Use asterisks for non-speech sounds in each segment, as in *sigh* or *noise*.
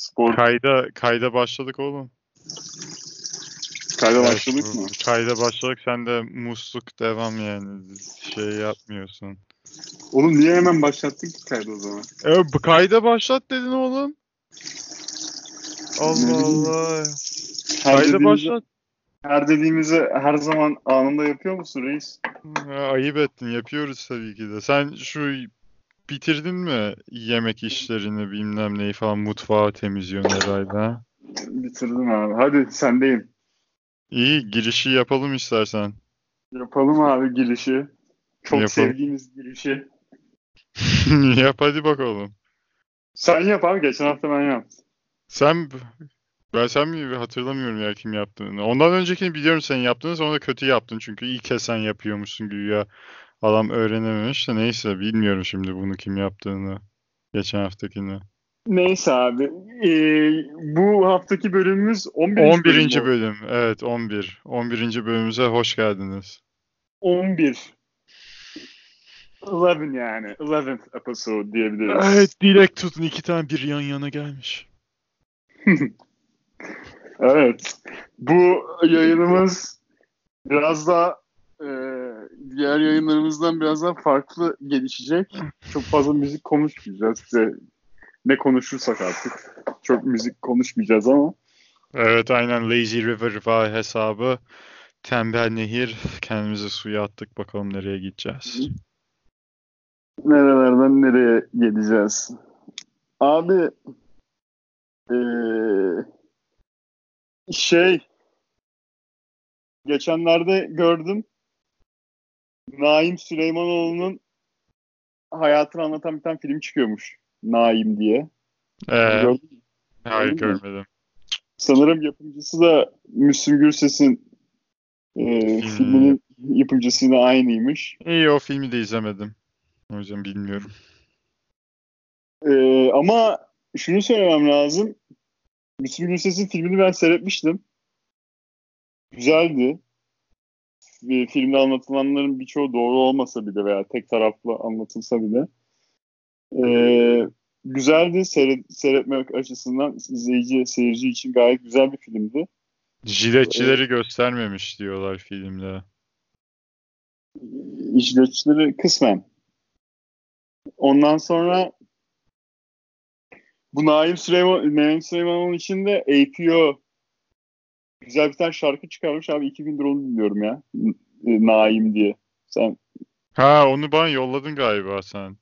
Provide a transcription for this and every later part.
Spor Kayda kayda başladık oğlum. kayda Evet, başladık bu- mı? Kayda başladık sen de musluk devam yani şey yapmıyorsun. Oğlum niye hemen başlattık ki kaydı o zaman? E, bu kayda başlat dedin oğlum. Allah. Allah. Her Kayda başlat. her dediğimizi her zaman anında yapıyor musun reis? Ha, ayıp ettin yapıyoruz tabii ki de. Sen şu bitirdin mi yemek işlerini bilmem neyi falan mutfağı temizliyorsun herhalde ha? Bitirdim abi. Hadi sendeyim. İyi girişi yapalım istersen. Yapalım abi girişi. Çok Yapalım. sevdiğimiz girişi. *laughs* Yap hadi bakalım. Sen yap abi. Geçen hafta ben yaptım. Sen ben sen mi hatırlamıyorum ya kim yaptığını. Ondan öncekini biliyorum sen yaptığını sonra da kötü yaptın çünkü ilk kez sen yapıyormuşsun güya. Adam öğrenememiş de neyse bilmiyorum şimdi bunu kim yaptığını. Geçen haftakini. Neyse abi. Ee, bu haftaki bölümümüz 11. 11. bölüm. bölüm. Evet 11. 11. bölümümüze hoş geldiniz. 11. 11 yani. 11th episode diyebiliriz. Evet dilek tutun iki tane bir yan yana gelmiş. *laughs* Evet. Bu yayınımız biraz daha e, diğer yayınlarımızdan biraz daha farklı gelişecek. Çok fazla müzik konuşmayacağız. Size ne konuşursak artık. Çok müzik konuşmayacağız ama. Evet aynen Lazy River var hesabı. Tembel Nehir. Kendimizi suya attık bakalım nereye gideceğiz. Nerelerden nereye geleceğiz? Abi eee, şey geçenlerde gördüm Naim Süleymanoğlu'nun hayatını anlatan bir tane film çıkıyormuş. Naim diye. Ee, Gördün hayır görmedim. Sanırım yapımcısı da Müslüm Gürses'in eee, Hmm. filminin yapımcısıyla aynıymış. İyi o filmi de izlemedim. O yüzden bilmiyorum. Ee, ama şunu söylemem lazım. Müslüm Gürses'in filmini ben seyretmiştim. Güzeldi. Ee, Filmde anlatılanların birçoğu doğru olmasa bile veya tek taraflı anlatılsa bile. Ee, güzeldi. Seyret, seyretmek açısından izleyici, seyirci için gayet güzel bir filmdi. Jiletçileri göstermemiş diyorlar filmde. İşletçileri kısmen. Ondan sonra bu Naim Süleyman, Naim Süleymanoğlu için de APO güzel bir tane şarkı çıkarmış abi 2000 onu dinliyorum ya. N- Naim diye. Sen Ha onu bana yolladın galiba sen.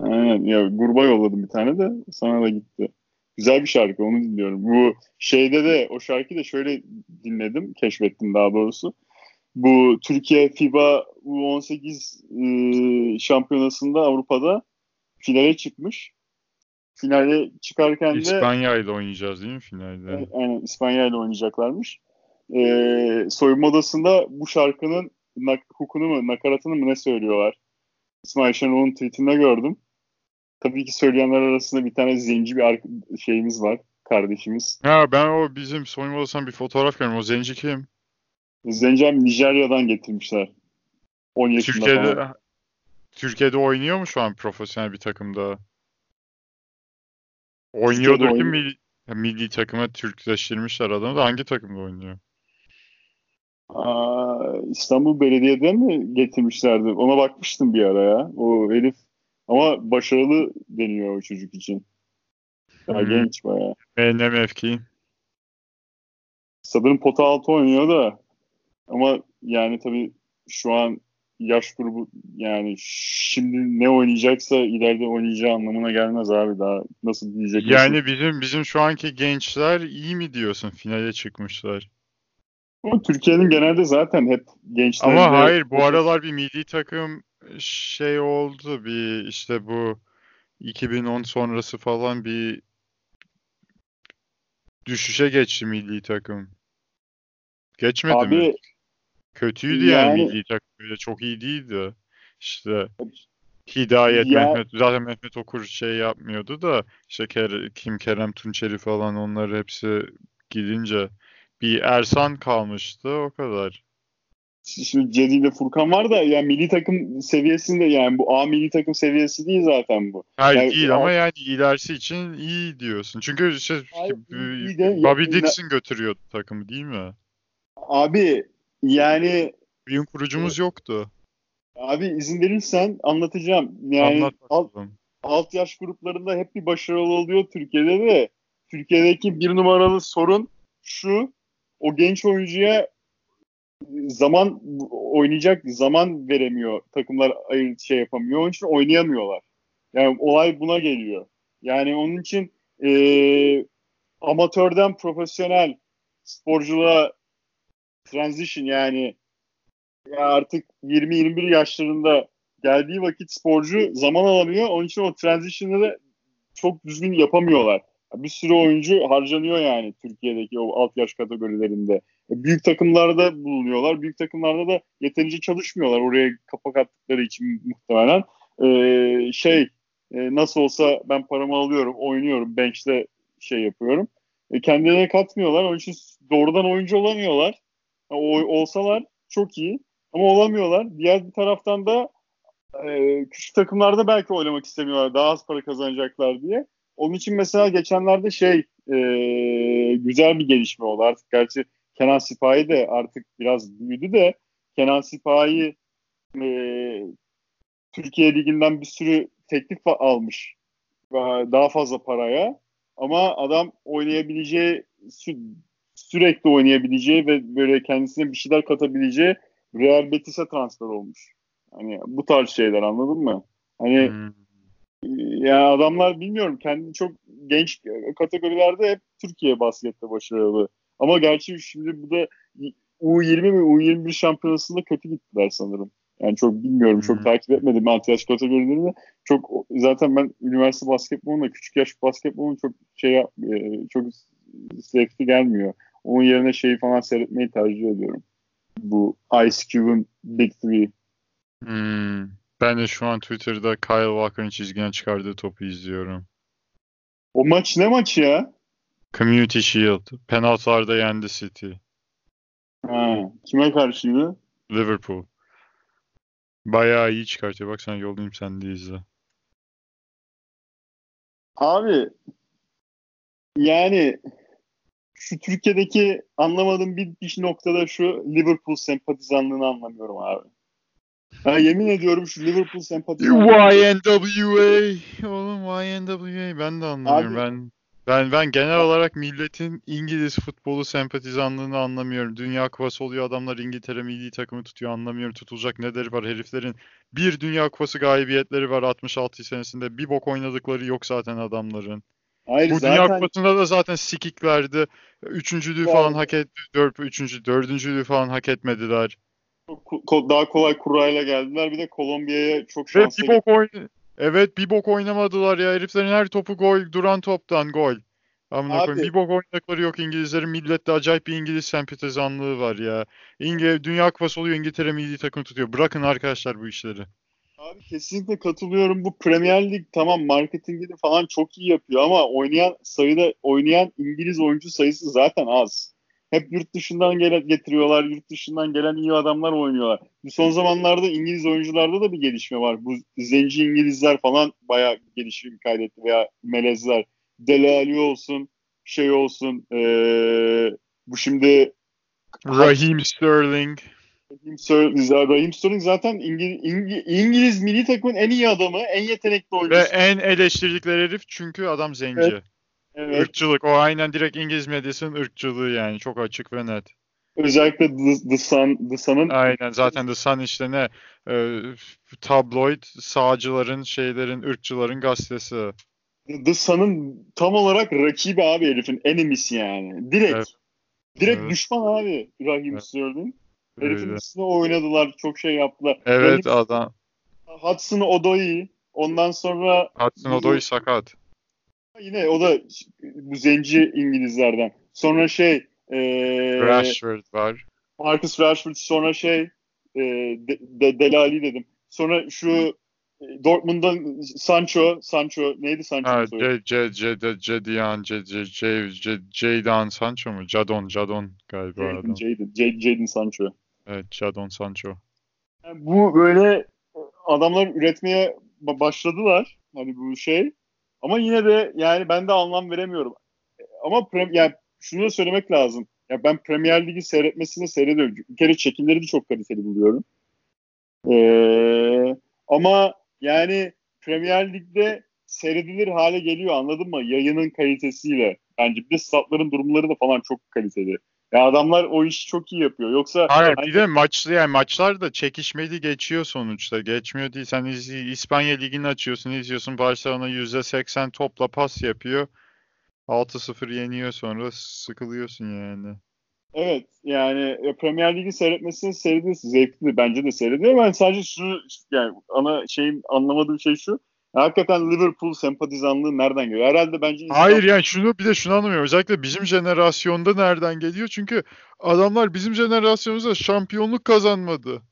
aynen ya gruba yolladım bir tane de sana da gitti. Güzel bir şarkı onu dinliyorum. Bu şeyde de o şarkıyı da şöyle dinledim, keşfettim daha doğrusu. Bu Türkiye FIBA U18 e, şampiyonasında Avrupa'da finale çıkmış. Finale çıkarken de İspanya ile oynayacağız değil mi finalde? Evet, Aynen İspanya ile oynayacaklarmış. Ee, soyunma odasında bu şarkının nak- hukunu mu, nakaratını mı ne söylüyorlar? İsmail Şenol'un tweetinde gördüm. Tabii ki söyleyenler arasında bir tane zenci bir şeyimiz var, kardeşimiz. Ha ben o bizim soyunma odasından bir fotoğraf gördüm. O zenci kim? Zenci abi Nijerya'dan getirmişler. 10 yaşında Türkiye'de falan. Türkiye'de oynuyor mu şu an profesyonel bir takımda? Oynuyordur ki milli, milli takıma Türkleştirmişler adamı da hangi takımda oynuyor? Aa, İstanbul Belediye'den mi getirmişlerdi? Ona bakmıştım bir ara ya. O herif ama başarılı deniyor o çocuk için. Daha Hmm. genç bayağı. Mevki? Sanırım pota altı oynuyor da ama yani tabii şu an yaş grubu yani şimdi ne oynayacaksa ileride oynayacağı anlamına gelmez abi daha nasıl diyecek Yani bizim bizim şu anki gençler iyi mi diyorsun finale çıkmışlar? ama Türkiye'nin genelde zaten hep gençlerinde Ama hayır bu aralar bir milli takım şey oldu bir işte bu 2010 sonrası falan bir düşüşe geçti milli takım. Geçmedi mi? Kötüydü yani, yani- milli takım öyle çok iyi değildi. İşte Hidayet, Ya- Mehmet zaten Mehmet Okur şey yapmıyordu da işte Ker- Kim Kerem Tunçeri falan onlar hepsi gidince bir Ersan kalmıştı o kadar. Şimdi Cedi ile Furkan var da yani milli takım seviyesinde yani bu A milli takım seviyesi değil zaten bu. Hayır Yani- değil ama yani ilerisi için iyi diyorsun. Çünkü şey, Hayır, Bobby Dixon götürüyordu takımı değil mi? Abi yani Oyun kurucumuz yoktu. abi izin verirsen anlatacağım. Yani Anlat alt, bakalım. alt yaş gruplarında hep bir başarılı oluyor Türkiye'de de. Türkiye'deki bir numaralı sorun şu. O genç oyuncuya zaman oynayacak zaman veremiyor. Takımlar ayır şey yapamıyor. Onun için oynayamıyorlar. Yani olay buna geliyor. Yani onun için eee, amatörden profesyonel sporculuğa transition yani ya artık 20-21 yaşlarında geldiği vakit sporcu zaman alamıyor. Onun için o transition'ı da çok düzgün yapamıyorlar. Bir sürü oyuncu harcanıyor yani Türkiye'deki o alt yaş kategorilerinde. E, Büyük takımlarda bulunuyorlar. Büyük takımlarda da yeterince çalışmıyorlar. Oraya kapak attıkları için muhtemelen. Ee, şey e, nasıl olsa ben paramı alıyorum, oynuyorum, bench'te şey yapıyorum. E, kendilerine katmıyorlar. Onun için doğrudan oyuncu olamıyorlar. O, olsalar çok iyi ama olamıyorlar. Diğer bir taraftan da e, küçük takımlarda belki oynamak istemiyorlar. Daha az para kazanacaklar diye. Onun için mesela geçenlerde şey e, güzel bir gelişme oldu. Artık gerçi Kenan Sipahi de artık biraz büyüdü de Kenan Sipahi e, Türkiye Ligi'nden bir sürü teklif almış. Daha fazla paraya. Ama adam oynayabileceği sürekli oynayabileceği ve böyle kendisine bir şeyler katabileceği Real Betis'e transfer olmuş. Hani bu tarz şeyler anladın mı? Hani Hmm. yani adamlar bilmiyorum kendi çok genç kategorilerde hep Türkiye baskette başarılı. Ama gerçi şimdi bu da U20 ve U21 şampiyonasında kötü gittiler sanırım. Yani çok bilmiyorum, çok Hmm. takip etmedim alt yaş kategorilerini. Çok zaten ben üniversite basketboluna, küçük yaş basketboluna çok şey yap- e, çok zevkli gelmiyor. Onun yerine şeyi falan seyretmeyi tercih ediyorum. Bu Ice Cube'un Big Three. Hmm. Ben de şu an Twitter'da Kyle Walker'ın çizgiden çıkardığı topu izliyorum. O maç ne maçı ya? Community Shield. Penaltılarda yendi City. Ha, kime karşıydı? Liverpool. Bayağı iyi çıkartıyor. Bak sen yollayayım sen de izle. Abi yani şu Türkiye'deki anlamadığım bir, bir noktada şu Liverpool sempatizanlığını anlamıyorum abi. Ha, yemin ediyorum şu Liverpool sempatizanlığı. YNWA. Oğlum YNWA. Ben de anlamıyorum. Abi- Ben ben ben genel olarak milletin İngiliz futbolu sempatizanlığını anlamıyorum. Dünya Kupası oluyor adamlar İngiltere milli takımı tutuyor anlamıyorum. Tutulacak neleri var heriflerin. Bir Dünya Kupası galibiyetleri var 66 senesinde. Bir bok oynadıkları yok zaten adamların. Hayır Bu Dünya zaten Kupası'nda da zaten sikiklerdi. Üçüncülüğü Ya- falan hak etti. Dört, üçüncü, dördüncülüğü falan hak etmediler. daha kolay kurayla geldiler. Bir de Kolombiya'ya çok şanslı. bir bok oyn Evet bir bok oynamadılar ya. Heriflerin her topu gol. Duran toptan gol. Amına Abi- koyayım. Bir bok oynadıkları yok İngilizlerin. Millette acayip bir İngiliz sempatizanlığı var ya. İngiliz Dünya Kupası oluyor İngiltere milli takım tutuyor. Bırakın arkadaşlar bu işleri. Abi kesinlikle katılıyorum. Bu Premier Lig tamam marketingini falan çok iyi yapıyor ama oynayan sayıda oynayan İngiliz oyuncu sayısı zaten az. Hep yurt dışından gelen getiriyorlar. Yurt dışından gelen iyi adamlar oynuyorlar. Bu son zamanlarda İngiliz oyuncularda da bir gelişme var. Bu zenci İngilizler falan bayağı gelişim kaydetti veya melezler. Dele Alli olsun, şey olsun. eee, bu şimdi Raheem Sterling. Raheem Sterling, zaten İngiliz, İngiliz, İngiliz milli takımın en iyi adamı, en yetenekli Ve oyuncusu. en eleştirdikleri herif çünkü adam zenci. Evet. Evet. Irkçılık. O aynen direkt İngiliz medyasının ırkçılığı yani. Çok açık ve net. Özellikle The, The Sun, The Sun'ın Aynen zaten The Sun işte ne e, tabloid sağcıların şeylerin ırkçıların gazetesi. The Sun'ın tam olarak rakibi abi herifin enemisi yani. Direkt. Evet. Direkt Evet. düşman abi Raheem Evet. Sterling. Herifin üstüne oynadılar. Çok şey yaptılar. Evet Raheem- adam. Hudson Odoi. Ondan sonra Hudson Odoi sakat. yine o da bu zenci İngilizlerden. Sonra şey eee Rashford var. Marcus Rashford sonra şey e, de, de, Delali dedim. Sonra şu e, Dortmund'dan Sancho, Sancho neydi Sancho? Ha, C C C C Cedian C C C C Jadon Sancho mu? Jadon Jadon galiba Jadon, Jadon Sancho. Evet, Jadon Sancho. Yani bu böyle adamlar üretmeye başladılar. Hani bu şey. Ama yine de yani ben de anlam veremiyorum. Ama prem, yani şunu da söylemek lazım. Ya ben Premier Ligi seyretmesini seyrediyorum. Bir kere çekimleri de çok kaliteli buluyorum. Ee, ama yani Premier Lig'de seyredilir hale geliyor anladın mı? Yayının kalitesiyle. Bence bir de statların durumları da falan çok kaliteli. Ya adamlar o işi çok iyi yapıyor. Yoksa Hayır hani, bir de maç yani maçlar da çekişmeli geçiyor sonuçta. Geçmiyor değil. Sen İz- İspanya Ligi'ni açıyorsun, izliyorsun. Barcelona %80 topla pas yapıyor. 6-0 yeniyor sonra sıkılıyorsun yani. evet yani e, Premier Ligi seyretmesini seyrediyorsun. Zevkli bence de seyrediyor. Ben sadece şunu yani ana şeyin anlamadığım şey şu. Hakikaten Liverpool sempatizanlığı nereden geliyor? Herhalde bence insan- Hayır yani şunu bir de şunu anlamıyorum. Özellikle bizim jenerasyonda nereden geliyor? Çünkü adamlar bizim jenerasyonumuzda şampiyonluk kazanmadı.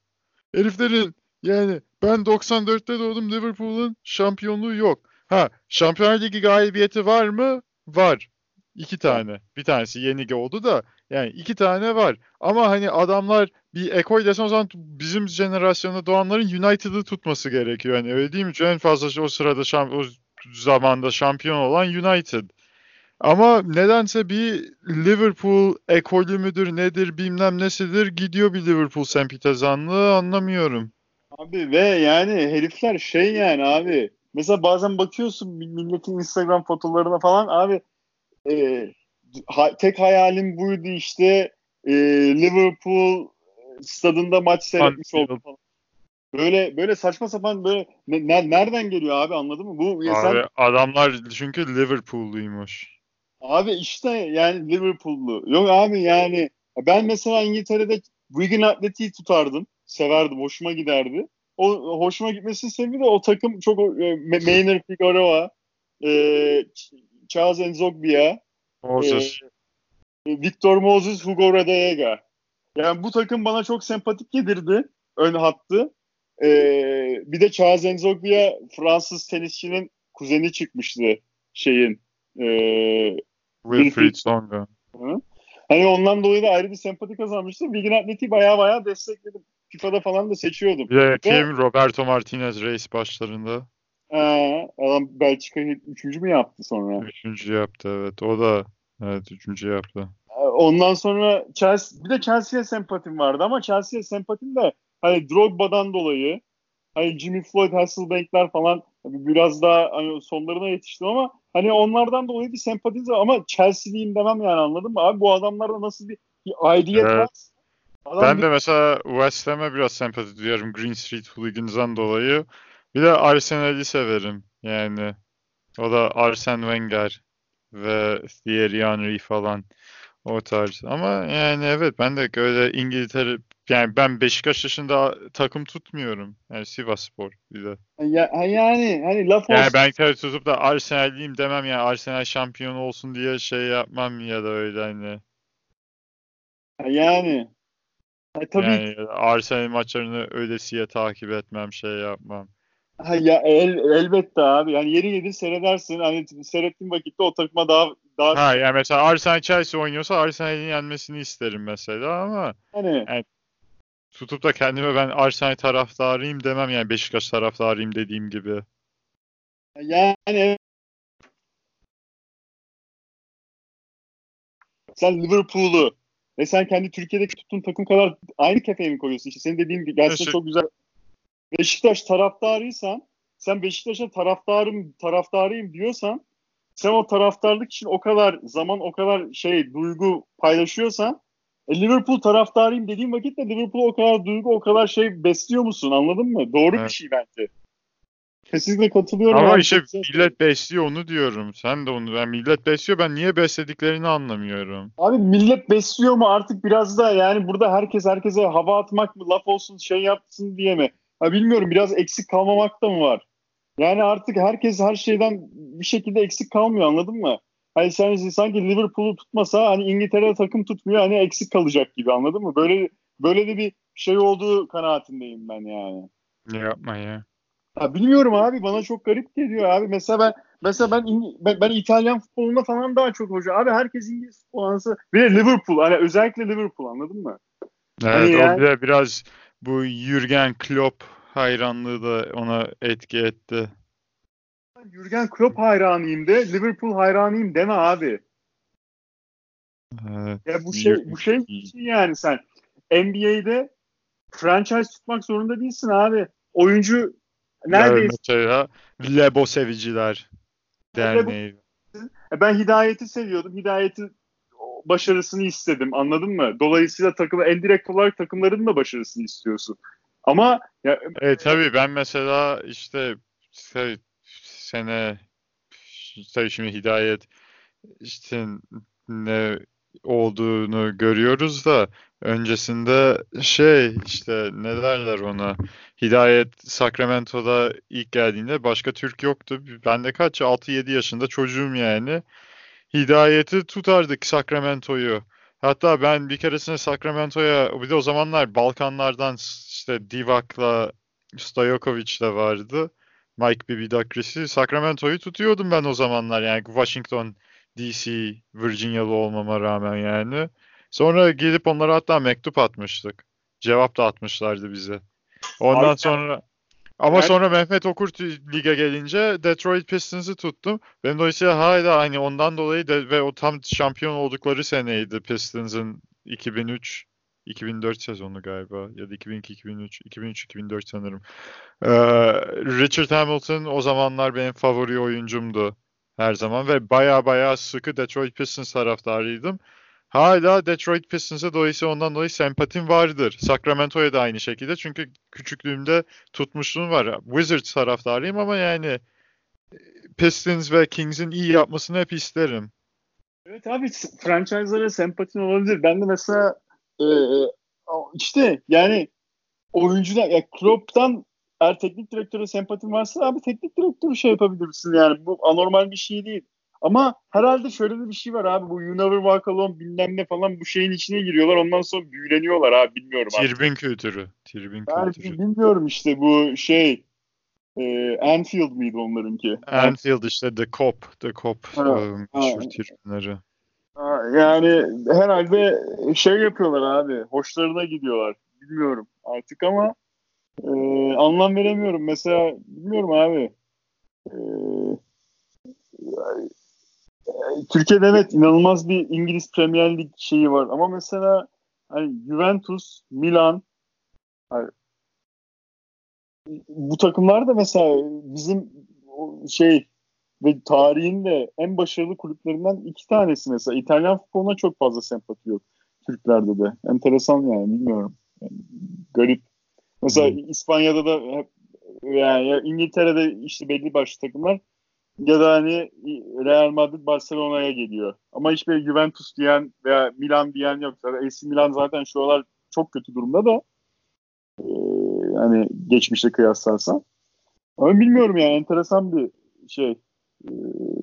Heriflerin yani ben 94'te doğdum Liverpool'un şampiyonluğu yok. Ha Şampiyonlar Ligi galibiyeti var mı? Var. İki tane. Bir tanesi yeni oldu da yani iki tane var. Ama hani adamlar bir ekol desen o zaman bizim jenerasyonda doğanların United'ı tutması gerekiyor. Yani öyle değil mi? En fazla o sırada şamp o zamanda şampiyon olan United. Ama nedense bir Liverpool ekolü müdür nedir bilmem nesidir gidiyor bir Liverpool sempatizanlığı anlamıyorum. Abi ve yani herifler şey yani abi. Mesela bazen bakıyorsun milletin Instagram fotolarına falan abi e, ha, tek hayalim buydu işte e, Liverpool stadında maç seyretmiş oldum falan. Böyle böyle saçma sapan böyle ne- ne- nereden geliyor abi anladın mı? Bu ya sen Abi adamlar çünkü Liverpool'luymuş. Abi işte yani Liverpool'lu. Yok abi yani ben mesela İngiltere'de Wigan Athletic'i tutardım. Severdim. Hoşuma giderdi. O hoşuma gitmesinin sebebi de o takım çok e, Ma- Maynard Figueroa, e, Charles Nzogbia, Moses. e, Victor Moses, Hugo Rodallega. Yani bu takım bana çok sempatik gelirdi. Ön hattı. E, bir de Charles Nzogbia Fransız tenisçinin kuzeni çıkmıştı şeyin. E, Wilfried Songa. Hı. Hani ondan dolayı da ayrı bir sempati kazanmıştım. Wigan Athletic'i baya baya destekledim. FIFA'da falan da seçiyordum. De kim? Roberto Martinez race başlarında. Ee, adam Belçika'yı üçüncü mü yaptı sonra? Üçüncü yaptı evet. O da evet üçüncü yaptı. Ee, Ondan sonra Chelsea, bir de Chelsea'ye sempatim vardı ama Chelsea'ye sempatim de hani Drogba'dan dolayı hani Jimmy Floyd, Hasselbank'ler falan biraz daha hani sonlarına yetiştim ama hani onlardan dolayı bir sempatim var ama Chelsea'liyim demem yani anladın mı? Abi bu adamlarda nasıl bir, bir aidiyet Evet. var? Adam Ben de mesela West Ham'e biraz sempati duyuyorum Green Street Hooligans'dan dolayı. Bir de Arsenal'i severim yani. O da Arsene Wenger ve Thierry Henry falan o tarz. Ama yani evet ben de öyle İngiltere yani ben Beşiktaş dışında takım tutmuyorum. Yani Sivasspor bir de. Ya, ha yani hani laf olsun. Yani ben tabii tutup da Arsenal'liyim demem yani Arsenal şampiyon olsun diye şey yapmam ya da öyle hani. Ha yani. Ha, tabii Yani Arsenal maçlarını öylesiye takip etmem, şey yapmam. Ha, ya el, elbette abi. Yani yeri gelir seyredersin. Hani seyrettiğin vakitte o takıma daha daha Ha yani mesela Arsenal Chelsea oynuyorsa Arsenal'in yenmesini isterim mesela ama hani tutup da kendime ben Arsenal taraftarıyım demem yani Beşiktaş taraftarıyım dediğim gibi. yani sen Liverpool'u ve sen kendi Türkiye'deki tuttuğun takım kadar aynı kefeye mi koyuyorsun? İşte senin dediğin gibi gerçekten çok güzel. Beşiktaş taraftarıysan sen Beşiktaş'a taraftarım taraftarıyım diyorsan sen o taraftarlık için o kadar zaman o kadar şey duygu paylaşıyorsan e, Liverpool taraftarıyım dediğin vakitte Liverpool'a o kadar duygu o kadar şey besliyor musun anladın mı? Doğru bir Evet. şey bence. Kesinlikle katılıyorum. Ama işte millet besliyor onu diyorum. Sen de onu ben millet besliyor ben niye beslediklerini anlamıyorum. Abi millet besliyor mu artık biraz da yani burada herkes herkese hava atmak mı laf olsun şey yapsın diye mi? Ha bilmiyorum biraz eksik kalmamak da mı var? Yani artık herkes her şeyden bir şekilde eksik kalmıyor anladın mı? Hani sen sanki Liverpool'u tutmasa hani İngiltere takım tutmuyor hani eksik kalacak gibi anladın mı? Böyle böyle de bir şey olduğu kanaatindeyim ben yani. Ne yapma ya. Ha, bilmiyorum abi bana çok garip geliyor abi. Mesela ben mesela ben ben, ben İtalyan futboluna falan daha çok hoca. Abi herkes İngiliz futbolu. Bir de Liverpool hani özellikle Liverpool anladın mı? Evet Hani o yani- biraz bu Jürgen Klopp hayranlığı da ona etki etti. Jürgen Klopp hayranıyım de Liverpool hayranıyım deme abi. Evet. Ya bu şey bu şey için yani sen NBA'de franchise tutmak zorunda değilsin abi. Oyuncu Mesela Lebo Seviciler Derneği. E, ben Hidayet'i seviyordum. Hidayet'i başarısını istedim. Anladın mı? Dolayısıyla takım en direkt olarak takımların da başarısını istiyorsun. Ama ya, E tabii ben mesela işte şey, sene tabii şimdi Hidayet işte ne olduğunu görüyoruz da öncesinde şey işte ne derler ona Hidayet Sacramento'da ilk geldiğinde başka Türk yoktu. Ben de kaç 6-7 yaşında çocuğum yani. Hidayet'i tutardık Sacramento'yu. Hatta ben bir keresinde Sacramento'ya bir de o zamanlar Balkanlardan işte Divak'la Stojakovic de vardı. Mike Bibidakris'i. Sacramento'yu tutuyordum ben o zamanlar yani Washington DC Virginia'lı olmama rağmen yani. Sonra gelip onlara hatta mektup atmıştık. Cevap da atmışlardı bize. Ondan Abi- sonra ama Yani- sonra Mehmet Okur tü- lige gelince Detroit Pistons'ı tuttum. Ben dolayısıyla hala hani ondan dolayı da ve o tam şampiyon oldukları seneydi Pistons'ın 2003 2004 sezonu galiba ya da 2002 2003 2003 2004 sanırım. Ee, Richard Hamilton o zamanlar benim favori oyuncumdu her zaman ve baya baya sıkı Detroit Pistons taraftarıydım. Hala Detroit Pistons'a dolayısıyla ondan dolayı sempatim vardır. Sacramento'ya da aynı şekilde çünkü küçüklüğümde tutmuşluğum var. Wizards taraftarıyım ama yani e, Pistons ve Kings'in iyi yapmasını hep isterim. evet abi franchise'lara sempatin olabilir. Ben de mesela e, e, işte yani oyuncular ya Klopp'tan eğer teknik direktöre sempatin varsa abi teknik direktörü şey yapabilirsin yani. Bu anormal bir şey değil. Ama herhalde şöyle de bir şey var abi. Bu You Never Walk Alone bilmem ne falan bu şeyin içine giriyorlar. Ondan sonra büyüleniyorlar abi bilmiyorum abi. Tribün kültürü. Tribün Ben kültürü. bilmiyorum işte bu şey e, Anfield miydi onlarınki? Anfield işte The Cop. The Cop. Ha, e, meşhur ha. tribünleri. Ha, Yani herhalde şey yapıyorlar abi. Hoşlarına gidiyorlar. Bilmiyorum artık ama e, anlam veremiyorum. Mesela bilmiyorum abi. E, Türkiye'de evet inanılmaz bir İngiliz Premier Lig şeyi var ama mesela hani Juventus, Milan hani, bu takımlar da mesela bizim şey ve tarihin de en başarılı kulüplerinden iki tanesi mesela. İtalyan futboluna çok fazla sempati yok Türklerde de. Enteresan yani bilmiyorum. Yani garip. Mesela Hmm. İspanya'da da hep yani ya İngiltere'de işte belli başlı takımlar ya da hani Real Madrid Barcelona'ya geliyor. Ama hiçbir Juventus diyen veya Milan diyen yok. AC Milan zaten şu aralar çok kötü durumda da ee, yani geçmişte kıyaslarsan. Ama bilmiyorum yani enteresan bir şey. Ee,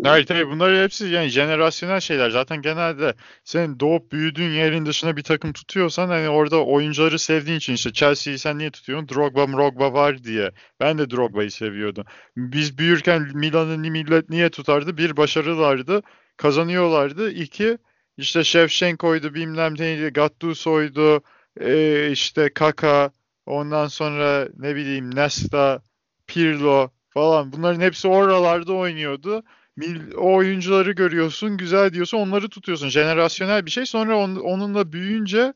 Hayır tabii bunlar hepsi yani jenerasyonel şeyler. Zaten genelde senin doğup büyüdüğün yerin dışına bir takım tutuyorsan hani orada oyuncuları sevdiğin için işte Chelsea'yi sen niye tutuyorsun? Drogba Drogba var diye. Ben de Drogba'yı seviyordum. Biz büyürken Milan'ı millet niye tutardı? Bir başarılardı. Kazanıyorlardı. İki işte Shevchenko'ydu bilmem neydi. Gattuso'ydu. e, işte Kaka. Ondan sonra ne bileyim Nesta, Pirlo falan. Bunların hepsi oralarda oynuyordu. O oyuncuları görüyorsun, güzel diyorsun, onları tutuyorsun. Jenerasyonel bir şey. Sonra on- onunla büyüyünce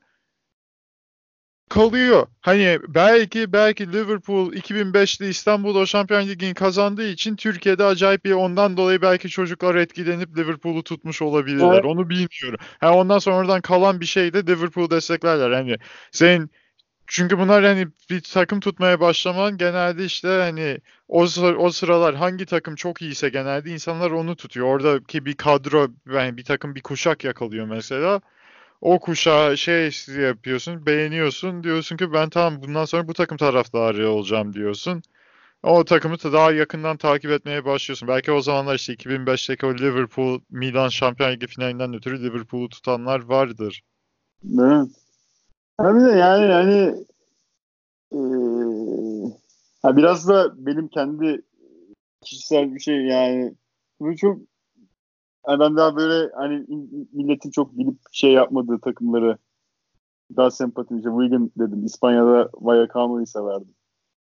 kalıyor. Hani belki belki Liverpool 2005'te İstanbul o Şampiyon Ligi'ni kazandığı için Türkiye'de acayip bir ondan dolayı belki çocuklar etkilenip Liverpool'u tutmuş olabilirler. Evet. Onu bilmiyorum. Ha ondan sonra oradan kalan bir şey de Liverpool desteklerler. Hani sen çünkü bunlar hani bir takım tutmaya başlaman genelde işte hani o, o sıralar hangi takım çok iyiyse genelde insanlar onu tutuyor. Oradaki bir kadro yani bir takım bir kuşak yakalıyor mesela. O kuşağı şey yapıyorsun, beğeniyorsun. Diyorsun ki ben tamam bundan sonra bu takım taraftarı olacağım diyorsun. O takımı da daha yakından takip etmeye başlıyorsun. Belki o zamanlar işte 2005'teki o Liverpool Milan Şampiyon Ligi finalinden ötürü Liverpool'u tutanlar vardır. Evet. Ha bir de yani yani eee, ha biraz da benim kendi kişisel bir şey yani bu çok yani ben daha böyle hani in- milletin çok bilip şey yapmadığı takımları daha sempatim. İşte Wigan dedim. İspanya'da Vallecano'yu severdim.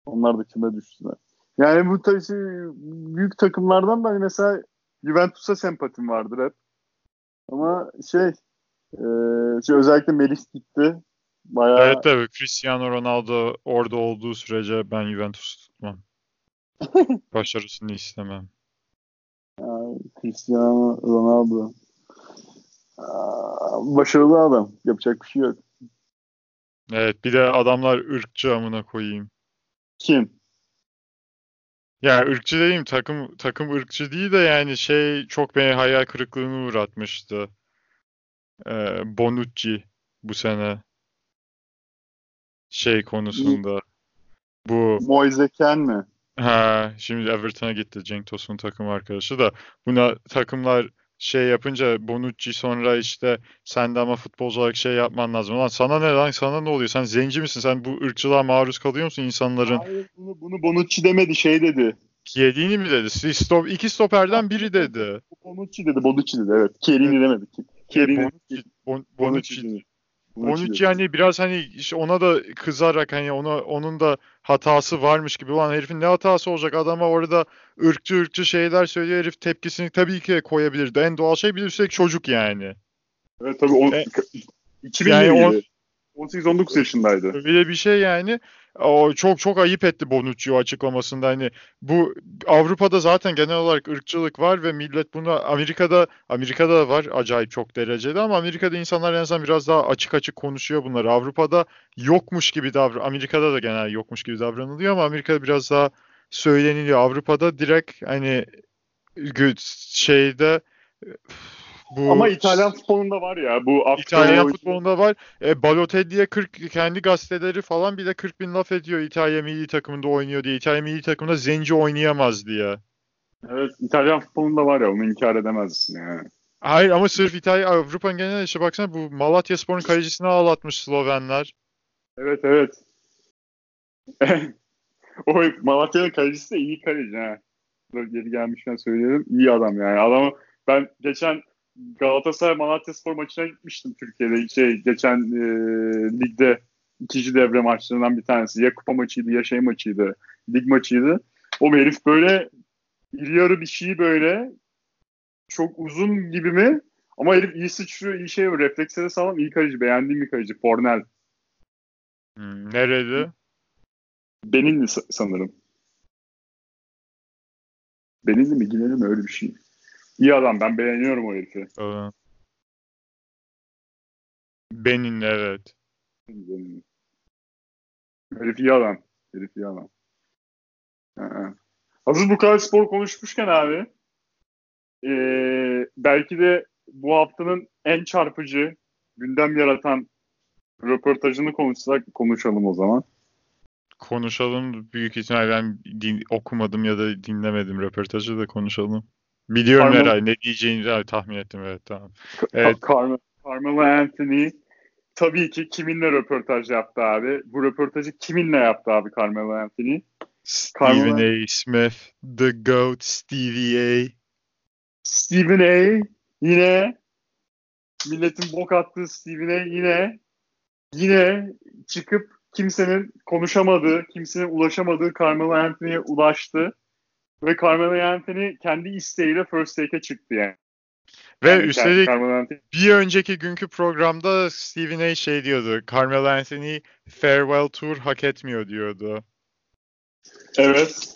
Onlar da kime düştüler. Yani bu tabii şey, büyük takımlardan da hani mesela Juventus'a sempatim vardır hep. Ama şey, e, şey özellikle Melih gitti. Bayağı... Evet tabii Cristiano Ronaldo orada olduğu sürece ben Juventus tutmam. *laughs* Başarısını istemem. Yani Cristiano Ronaldo. Başarılı adam. Yapacak bir şey yok. Evet bir de adamlar ırkçı amına koyayım. Kim? Ya ırkçı değilim takım takım ırkçı değil de yani şey çok beni hayal kırıklığına uğratmıştı. Ee, Bonucci bu sene şey konusunda. Bu Moise Ken mi? ha şimdi Everton'a gitti Cenk Tosun takım arkadaşı da buna takımlar şey yapınca Bonucci sonra işte sen de ama futbolcu olarak şey yapman lazım. Ulan sana ne lan sana ne oluyor? Sen zenci misin? Sen bu ırkçılığa maruz kalıyor musun insanların? Hayır bunu, bunu Bonucci demedi şey dedi. Chiellini mi dedi? Stop, iki stoperden biri dedi. Bonucci dedi. Bonucci dedi evet. Chiellini demedi. Chiellini. Bonucci, Bon- Bonucci Bonucci, dedi. Bonucci yani biraz hani işte ona da kızarak hani ona onun da hatası varmış gibi. Ulan herifin ne hatası olacak? Adama orada ırkçı ırkçı şeyler söylüyor. Herif tepkisini tabii ki koyabilirdi. En doğal şey bir üstelik çocuk yani. Evet tabii. On, E, 2000'liydi. yani on- 18-19 yaşındaydı. Öyle bir şey yani. O çok çok ayıp etti Bonucci o açıklamasında. Hani bu Avrupa'da zaten genel olarak ırkçılık var ve millet bunu Amerika'da Amerika'da da var acayip çok derecede ama Amerika'da insanlar en azından biraz daha açık açık konuşuyor bunları. Avrupa'da yokmuş gibi davran Amerika'da da genel yokmuş gibi davranılıyor ama Amerika'da biraz daha söyleniliyor. Avrupa'da direkt hani şeyde bu Ama İtalyan futbolunda var ya bu İtalyan futbolunda var. E, Balotelli'ye 40 kendi gazeteleri falan bile 40 bin laf ediyor İtalya milli takımında oynuyor diye. İtalya milli takımında zenci oynayamaz diye. Evet İtalyan futbolunda var ya onu inkar edemezsin yani. Hayır ama sırf İtalya Avrupa'nın genel işte baksana bu Malatya Spor'un kalecisini ağlatmış Slovenler. Evet evet. *laughs* o Malatya'nın kalecisi de iyi kaleci ha. Geri gelmişken söyleyelim. İyi adam yani. Adamı ben geçen Galatasaray Malatya Spor maçına gitmiştim Türkiye'de. Şey geçen e, ligde ikinci devre maçlarından bir tanesi. Ya kupa maçıydı ya şey maçıydı. Lig maçıydı. O herif böyle iri yarı bir şey böyle çok uzun gibi mi? Ama herif iyi sıçrıyor, iyi şey var. Refleksleri sağlam, iyi kaleci. Beğendiğim bir kaleci. Fornel. Hmm, nerede? Benilli sa- sanırım. Benilli mi Gineli mi öyle bir şey. İyi adam ben beğeniyorum o herifi. Aa. Benin evet. Benilli. Herif iyi adam. Herif iyi adam. Hı-hı. Hazır bu kadar spor konuşmuşken abi ee, belki de bu haftanın en çarpıcı gündem yaratan röportajını konuşsak konuşalım o zaman. Konuşalım. Büyük ihtimal ben din- okumadım ya da dinlemedim röportajı da konuşalım. Biliyorum Carmelo- herhalde ne diyeceğini tahmin ettim evet tamam. Evet. Carmelo, Carmelo Anthony tabii ki kiminle röportaj yaptı abi? Bu röportajı kiminle yaptı abi Carmelo Anthony? Stephen Carmelo- A. Smith, The GOAT, Stevie A. Stephen A. yine milletin bok attığı Stephen A. yine yine çıkıp kimsenin konuşamadığı, kimsenin ulaşamadığı Carmelo Anthony'ye ulaştı. Ve Carmelo Anthony kendi isteğiyle first take'e çıktı yani. Ve Yani üstelik Anthony bir önceki günkü programda Stephen A. şey diyordu. Carmelo Anthony farewell tour hak etmiyor diyordu. evet.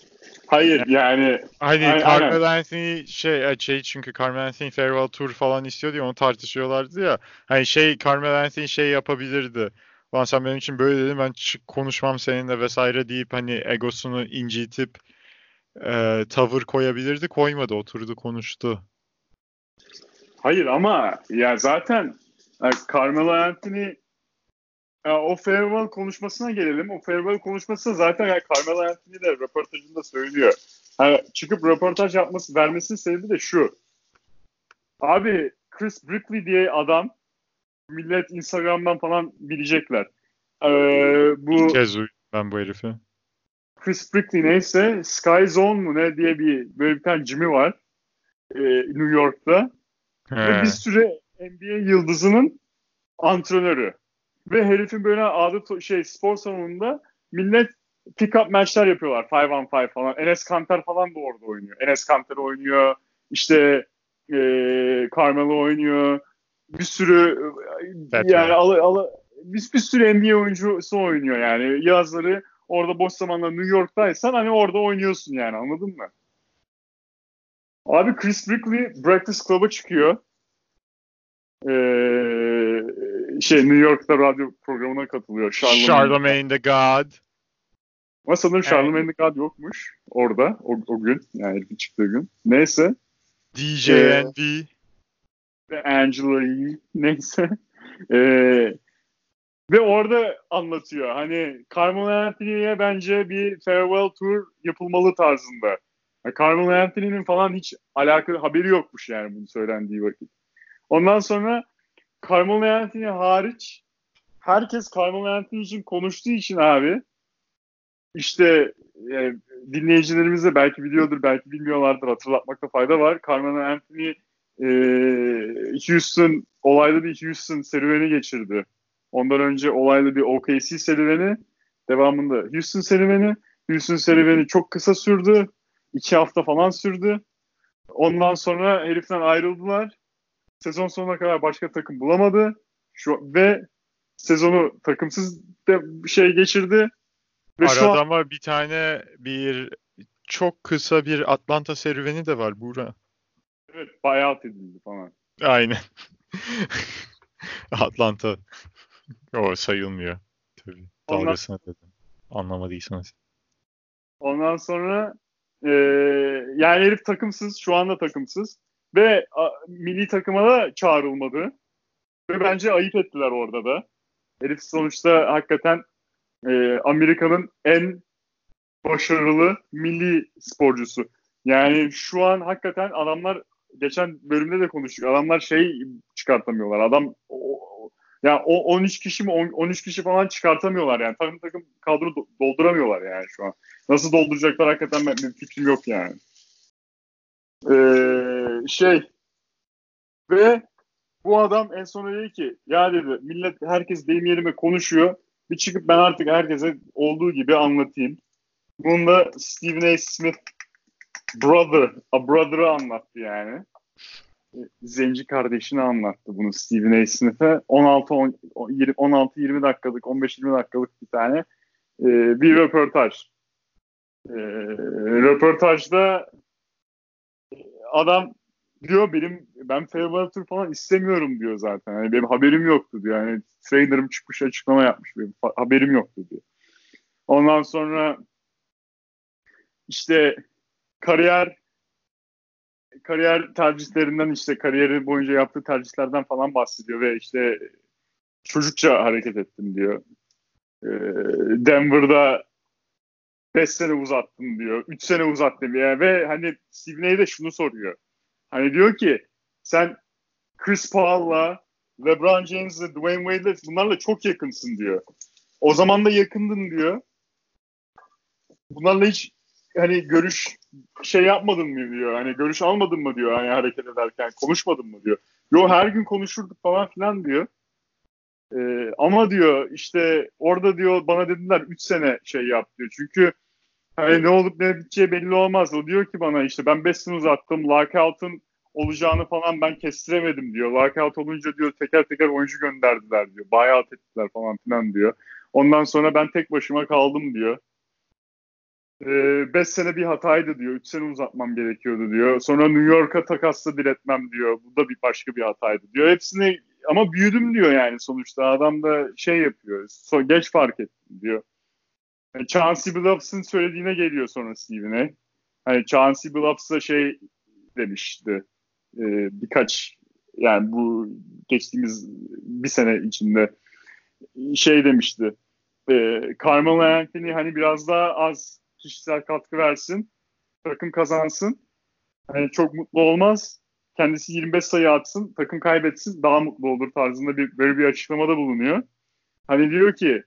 Hayır yani Hani Aynen, Carmelo Anthony şey şey çünkü Carmelo Anthony farewell tour falan istiyor diye onu tartışıyorlardı ya. Hani şey Carmelo Anthony şey yapabilirdi. Ulan sen benim için böyle dedin ben konuşmam seninle vesaire deyip hani egosunu incitip e, tavır koyabilirdi. Koymadı oturdu konuştu. Hayır ama ya zaten e, Carmelo Anthony e, o farewell konuşmasına gelelim. O farewell konuşması zaten yani Carmelo Anthony de röportajında söylüyor. Yani çıkıp röportaj yapması vermesinin sebebi de şu. Abi Chris Brickley diye adam millet Instagram'dan falan bilecekler. Ee, bu İlk kez duydum ben bu herifi. Chris Brickley neyse Sky Zone mu ne diye bir böyle bir tane Jimmy var. e, New York'ta. Ve He. bir süre NBA yıldızının antrenörü. Ve herifin böyle adı şey spor salonunda millet pick-up maçlar yapıyorlar. 5 on 5 falan. Enes Kanter falan da orada oynuyor. Enes Kanter oynuyor. İşte e, Carmelo oynuyor. Bir sürü evet, yani al, al, bir, bir sürü NBA oyuncusu oynuyor yani. Yazları orada boş zamanda New York'taysan hani orada oynuyorsun yani anladın mı? Abi Chris Brickley Breakfast Club'a çıkıyor. Ee, şey New York'ta radyo programına katılıyor. Charlemagne, Charlemagne the God. Ama sanırım Charlemagne the God yokmuş orada o, o gün. Yani ilk çıktığı gün. Neyse. DJ ee, Andy. Angela Yee. Neyse. *laughs* Ee, ve orada anlatıyor. Hani Carmelo Anthony'ye bence bir farewell tour yapılmalı tarzında. Yani Carmelo Anthony'nin falan hiç alakalı haberi yokmuş yani bunu söylendiği vakit. Ondan sonra Carmelo Anthony hariç herkes Carmelo Anthony için konuştuğu için abi işte e, dinleyicilerimiz de belki biliyordur belki bilmiyorlardır hatırlatmakta fayda var. Carmelo Anthony e, Houston olaylı bir Houston serüveni geçirdi. Ondan önce olaylı bir OKC serüveni devamında Houston serüveni. Houston serüveni çok kısa sürdü. iki hafta falan sürdü. Ondan sonra heriften ayrıldılar. Sezon sonuna kadar başka takım bulamadı. Şu ve sezonu takımsız de şey geçirdi. Ve Arada şu an... ama bir tane bir çok kısa bir Atlanta serüveni de var Buğra. Evet buyout edildi falan. Aynen. *laughs* Atlanta. O sayılmıyor. Tabii. Dalgasına Ondan... dedim. Anlamadıysanız. Ondan sonra e, yani herif takımsız. Şu anda takımsız. Ve a, milli takıma da çağrılmadı. Ve bence ayıp ettiler orada da. Herif sonuçta hakikaten e, Amerika'nın en başarılı milli sporcusu. Yani şu an hakikaten adamlar geçen bölümde de konuştuk. Adamlar şey çıkartamıyorlar. Adam o, ya o 13 kişi mi 13 kişi falan çıkartamıyorlar yani. Takım takım kadro dolduramıyorlar yani şu an. Nasıl dolduracaklar hakikaten ben, bir fikrim yok yani. Ee, şey ve bu adam en son dedi ki ya dedi millet herkes benim yerime konuşuyor. Bir çıkıp ben artık herkese olduğu gibi anlatayım. Bunu da Stephen A. Smith brother, a brother'ı anlattı yani. Zenci kardeşini anlattı bunu Stephen A. Smith'e. 16 16 20 dakikalık, 15 20 dakikalık bir tane e, bir röportaj. E, röportajda adam diyor benim ben Fairweather falan istemiyorum diyor zaten. Yani benim haberim yoktu diyor. Yani trainer'ım çıkmış açıklama yapmış benim haberim yoktu diyor. Ondan sonra işte kariyer kariyer tercihlerinden işte kariyeri boyunca yaptığı tercihlerden falan bahsediyor ve işte çocukça hareket ettim diyor. Ee, Denver'da 5 sene uzattım diyor. 3 sene uzattım yani ve hani Stephen de şunu soruyor. Hani diyor ki sen Chris Paul'la LeBron James'le Dwayne Wade'le bunlarla çok yakınsın diyor. O zaman da yakındın diyor. Bunlarla hiç hani görüş şey yapmadın mı diyor. Hani görüş almadın mı diyor hani hareket ederken konuşmadın mı diyor. Yo her gün konuşurduk falan filan diyor. Ee, ama diyor işte orada diyor bana dediler 3 sene şey yap diyor. Çünkü hani ne olup ne biteceği belli olmaz. O diyor ki bana işte ben 5 sene uzattım. Lockout'un olacağını falan ben kestiremedim diyor. Lockout olunca diyor teker teker oyuncu gönderdiler diyor. Buyout ettiler falan filan diyor. Ondan sonra ben tek başıma kaldım diyor. 5 ee, sene bir hataydı diyor. 3 sene uzatmam gerekiyordu diyor. Sonra New York'a takasla diretmem diyor. Bu da bir başka bir hataydı diyor. Hepsini ama büyüdüm diyor yani sonuçta. Adam da şey yapıyor. Geç fark ettim diyor. Yani Chauncey Billups'ın söylediğine geliyor sonra Steven'e. Hani Chauncey Billups şey demişti. E, birkaç yani bu geçtiğimiz bir sene içinde şey demişti. E, Carmelo Anthony hani biraz daha az kişisel katkı versin. Takım kazansın. Yani çok mutlu olmaz. Kendisi 25 sayı atsın, takım kaybetsin, daha mutlu olur tarzında bir böyle bir açıklamada bulunuyor. Hani diyor ki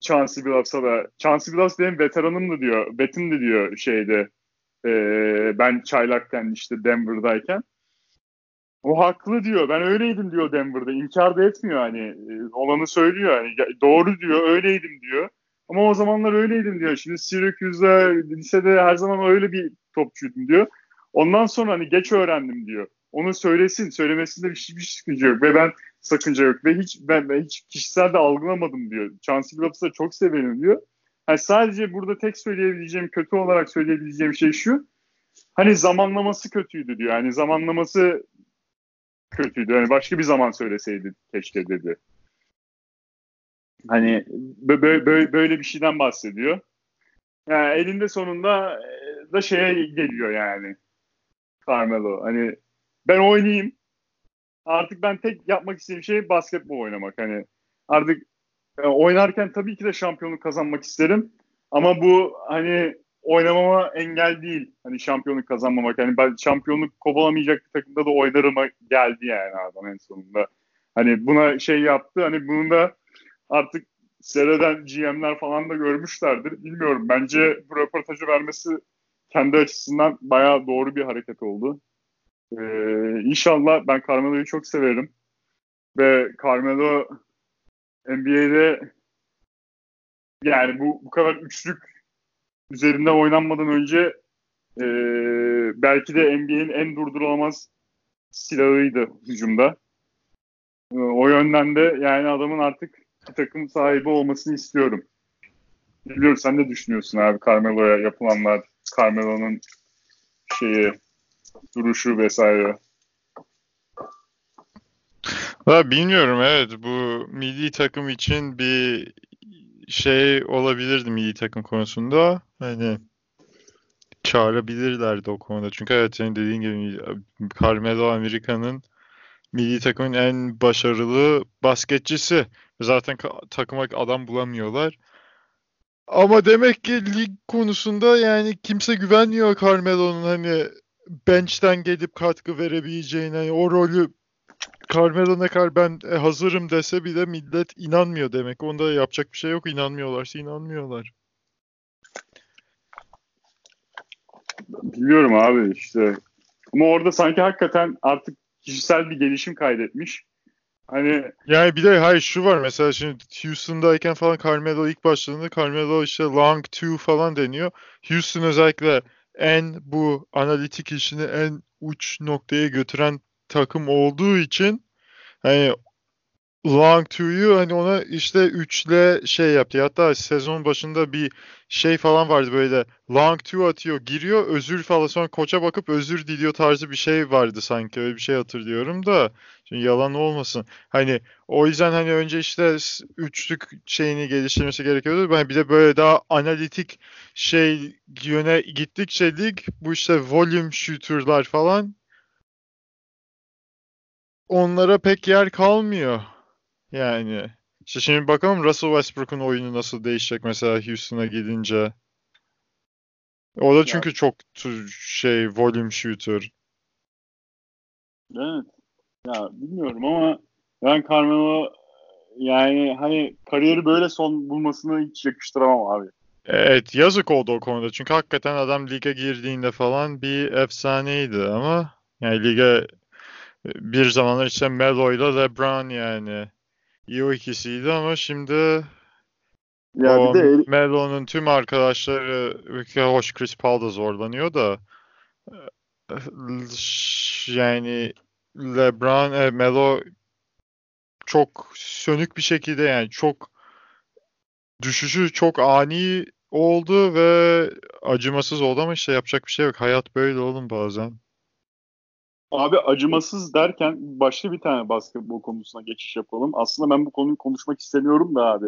Chauncey Billups'a da Chauncey Billups benim veteranım da diyor. Betim de diyor şeyde e, ben çaylakken işte Denver'dayken. O haklı diyor. Ben öyleydim diyor Denver'da. İnkar da etmiyor hani. Olanı söylüyor hani. Doğru diyor. Öyleydim diyor. Ama o zamanlar öyleydim diyor. Şimdi Syracuse'da, lisede her zaman öyle bir topçuydum diyor. Ondan sonra hani geç öğrendim diyor. Onu söylesin. Söylemesinde bir hiçbir sıkıntı yok. Ve ben sakınca yok. Ve hiç ben, ben hiç kişisel de algılamadım diyor. Chauncey Billups'ı çok severim diyor. Yani sadece burada tek söyleyebileceğim, kötü olarak söyleyebileceğim şey şu. Hani zamanlaması kötüydü diyor. Yani zamanlaması kötüydü. Yani başka bir zaman söyleseydi keşke dedi. Hani böyle, böyle bir şeyden bahsediyor. Yani elinde sonunda e, da şeye geliyor yani. Carmelo. Hani ben oynayayım. Artık ben tek yapmak istediğim şey basketbol oynamak. Hani artık e, oynarken tabii ki de şampiyonluk kazanmak isterim. Ama bu hani oynamama engel değil. Hani şampiyonluk kazanmamak. Yani ben şampiyonluk kovalamayacak bir takımda da oynarım geldi yani adam en sonunda. Hani buna şey yaptı. Hani bunu da artık seyreden GM'ler falan da görmüşlerdir. Bilmiyorum. Bence bu röportajı vermesi kendi açısından bayağı doğru bir hareket oldu. Ee, inşallah ben Carmelo'yu çok severim. Ve Carmelo NBA'de yani bu bu kadar üçlük üzerinde oynanmadan önce e, belki de NBA'in en durdurulamaz silahıydı hücumda. E, o yönden de yani adamın artık takım sahibi olmasını istiyorum. Biliyorum sen ne düşünüyorsun abi Carmelo'ya yapılanlar, Carmelo'nun şeyi, duruşu vesaire. Ha, bilmiyorum evet bu milli takım için bir şey olabilirdi milli takım konusunda. Hani çağırabilirlerdi o konuda. Çünkü evet senin dediğin gibi Carmelo Amerika'nın milli takımın en başarılı basketçisi. Zaten takıma adam bulamıyorlar. Ama demek ki lig konusunda yani kimse güvenmiyor Carmelo'nun hani bench'ten gelip katkı verebileceğine. Yani o rolü Carmelo ne kadar ben e, hazırım dese bile millet inanmıyor demek. Onda yapacak bir şey yok. İnanmıyorlarsa inanmıyorlar. Biliyorum abi işte. Ama orada sanki hakikaten artık kişisel bir gelişim kaydetmiş. Hani yani bir de hayır şu var mesela şimdi Houston'dayken falan Carmelo ilk başladığında Carmelo işte long two falan deniyor. Houston özellikle en bu analitik işini en uç noktaya götüren takım olduğu için hani Long Two'yu hani ona işte üçle şey yaptı. Hatta sezon başında bir şey falan vardı böyle long two atıyor giriyor özür falan sonra koça bakıp özür diliyor tarzı bir şey vardı sanki öyle bir şey hatırlıyorum da şimdi yalan olmasın. Hani o yüzden hani önce işte üçlük şeyini geliştirmesi gerekiyordu. Ben bir de böyle daha analitik şey yöne gittikçe lig bu işte volume shooter'lar falan onlara pek yer kalmıyor. Yani işte şimdi bakalım Russell Westbrook'un oyunu nasıl değişecek mesela Houston'a gidince. O da çünkü ya. çok şey volume shooter. Evet. Ya bilmiyorum ama ben Carmelo yani hani kariyeri böyle son bulmasını hiç yakıştıramam abi. Evet yazık oldu o konuda. Çünkü hakikaten adam lige girdiğinde falan bir efsaneydi ama yani lige bir zamanlar işte Melo ile LeBron yani iyi o ikisiydi ama şimdi ya o bir de Melo'nun tüm arkadaşları hoş Chris Paul da zorlanıyor da yani LeBron, e, Melo çok sönük bir şekilde yani çok düşüşü çok ani oldu ve acımasız oldu ama işte yapacak bir şey yok. Hayat böyle oğlum bazen. Abi acımasız derken başka bir tane basketbol konusuna geçiş yapalım. Aslında ben bu konuyu konuşmak istemiyorum da abi.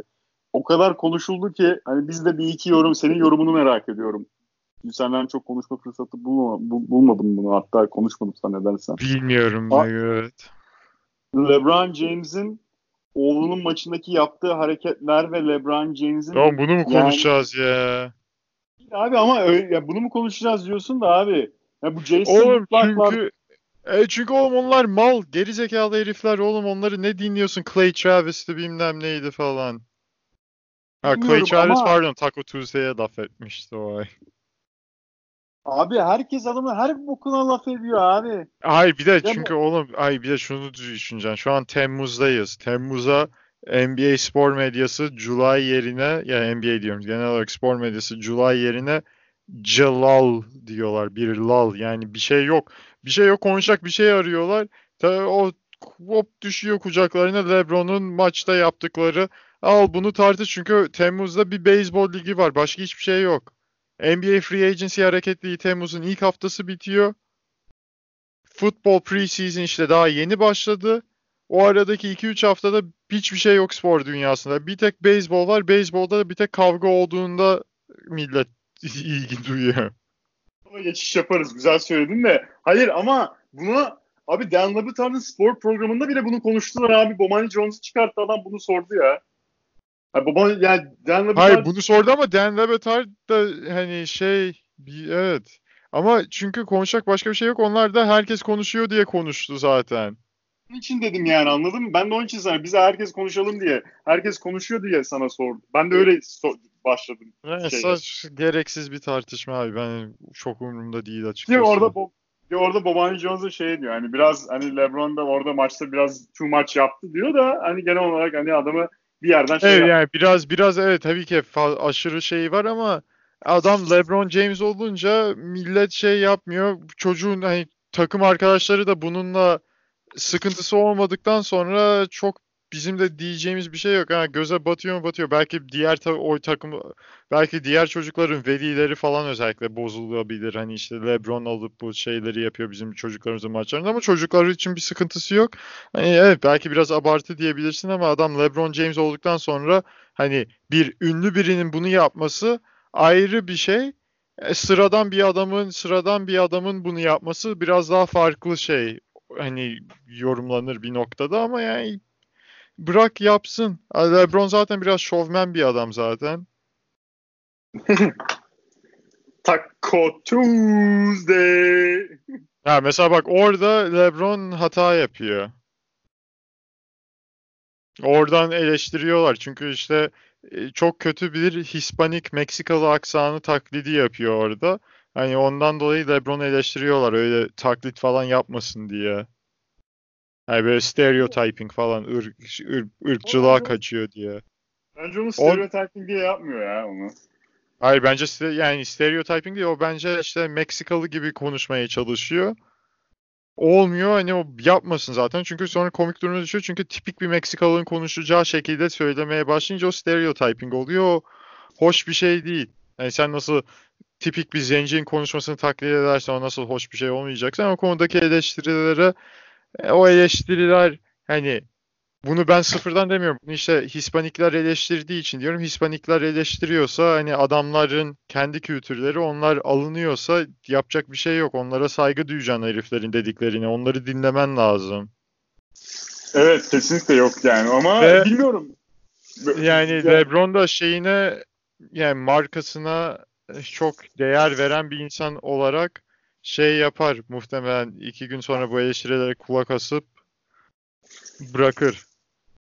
O kadar konuşuldu ki hani biz de bir iki yorum senin yorumunu merak ediyorum. Senden çok konuşma fırsatı bulma, bul, bulmadım bunu hatta konuşmadım sana nedense. Bilmiyorum A- evet. LeBron James'in oğlunun maçındaki yaptığı hareketler ve LeBron James'in Tamam bunu mu konuşacağız yani... ya? Abi ama öyle, ya bunu mu konuşacağız diyorsun da abi. Ya bu Jason Oğlum çünkü e çünkü oğlum onlar mal, gerizekalı herifler oğlum onları ne dinliyorsun? Clay Travis'ti bilmem neydi falan. Ha Clay Travis ama... pardon Taco Tuesday'e laf etmişti o ay. Abi herkes adamı her bokuna laf ediyor abi. Hayır bir de Değil çünkü oğlum ay bir de şunu düşüneceksin. Şu an Temmuz'dayız. Temmuz'a NBA spor medyası July yerine ya NBA diyorum genel olarak spor medyası July yerine Celal diyorlar. Bir lal yani bir şey yok. Bir şey yok konuşacak bir şey arıyorlar. Tabii o hop düşüyor kucaklarına LeBron'un maçta yaptıkları. Al bunu tartış çünkü Temmuz'da bir beyzbol ligi var. Başka hiçbir şey yok. NBA Free Agency hareketliği Temmuz'un ilk haftası bitiyor. Futbol preseason işte daha yeni başladı. O aradaki 2-3 haftada hiçbir şey yok spor dünyasında. Bir tek beyzbol var. Beyzbolda da bir tek kavga olduğunda millet *laughs* ilgi duyuyor. Ama geçiş yaparız. Güzel söyledin de. Hayır ama buna abi Dan Le Batard'ın spor programında bile bunu konuştular abi. Bomani Jones'u çıkarttı adam bunu sordu ya. Abi Bomani yani Dan Le Batard... Hayır bunu sordu ama Dan Le Batard da hani şey bir, evet. Ama çünkü konuşacak başka bir şey yok. Onlar da herkes konuşuyor diye konuştu zaten. Onun için dedim yani anladın mı? Ben de onun için sana bize herkes konuşalım diye. Herkes konuşuyor diye sana sordum. Ben de öyle so- başladım. Yani Şey- saç, gereksiz bir tartışma abi. Ben çok umurumda değil Ki açıkçası. orada Bo- ki orada Bobani Jones'a şey diyor hani biraz hani LeBron da orada maçta biraz too much yaptı diyor da hani genel olarak hani adamı bir yerden şey Evet yaptı. yani biraz biraz evet tabii ki aşırı şey var ama adam LeBron James olunca millet şey yapmıyor. Çocuğun hani takım arkadaşları da bununla sıkıntısı olmadıktan sonra çok bizim de diyeceğimiz bir şey yok. Ha, göze batıyor mu batıyor. Belki diğer ta- o takım belki diğer çocukların velileri falan özellikle bozulabilir. Hani işte LeBron alıp bu şeyleri yapıyor bizim çocuklarımızın maçlarında ama çocuklar için bir sıkıntısı yok. Hani evet belki biraz abartı diyebilirsin ama adam LeBron James olduktan sonra hani bir ünlü birinin bunu yapması ayrı bir şey. E, sıradan bir adamın sıradan bir adamın bunu yapması biraz daha farklı şey. Hani yorumlanır bir noktada ama yani bırak yapsın. LeBron zaten biraz şovmen bir adam zaten. *laughs* Taco Tuesday. Ha mesela bak orada LeBron hata yapıyor. Oradan eleştiriyorlar çünkü işte e, çok kötü bir Hispanik Meksikalı aksanı taklidi yapıyor orada. Hani ondan dolayı LeBron'u eleştiriyorlar öyle taklit falan yapmasın diye. Hani böyle stereotyping falan ırk, ırk- ırkçılığa kaçıyor diye. Bence onu stereotyping diye yapmıyor ya onu. Hayır bence ste- yani stereotyping değil o bence işte Meksikalı gibi konuşmaya çalışıyor. Olmuyor hani o yapmasın zaten çünkü sonra komik duruma düşüyor çünkü tipik bir Meksikalı'nın konuşacağı şekilde söylemeye başlayınca o stereotyping oluyor. O hoş bir şey değil. Yani sen nasıl tipik bir zencinin konuşmasını taklit edersen o nasıl hoş bir şey olmayacak. Sen o konudaki eleştirilere e, o eleştiriler hani bunu ben sıfırdan demiyorum. Bunu işte Hispanikler eleştirdiği için diyorum. Hispanikler eleştiriyorsa hani adamların kendi kültürleri onlar alınıyorsa yapacak bir şey yok. Onlara saygı duyacaksın heriflerin dediklerine. Onları dinlemen lazım. Evet kesinlikle yok yani ama Ve- bilmiyorum. Yani LeBron da şeyine yani markasına çok değer veren bir insan olarak şey yapar muhtemelen iki gün sonra bu eleştirilere kulak asıp bırakır.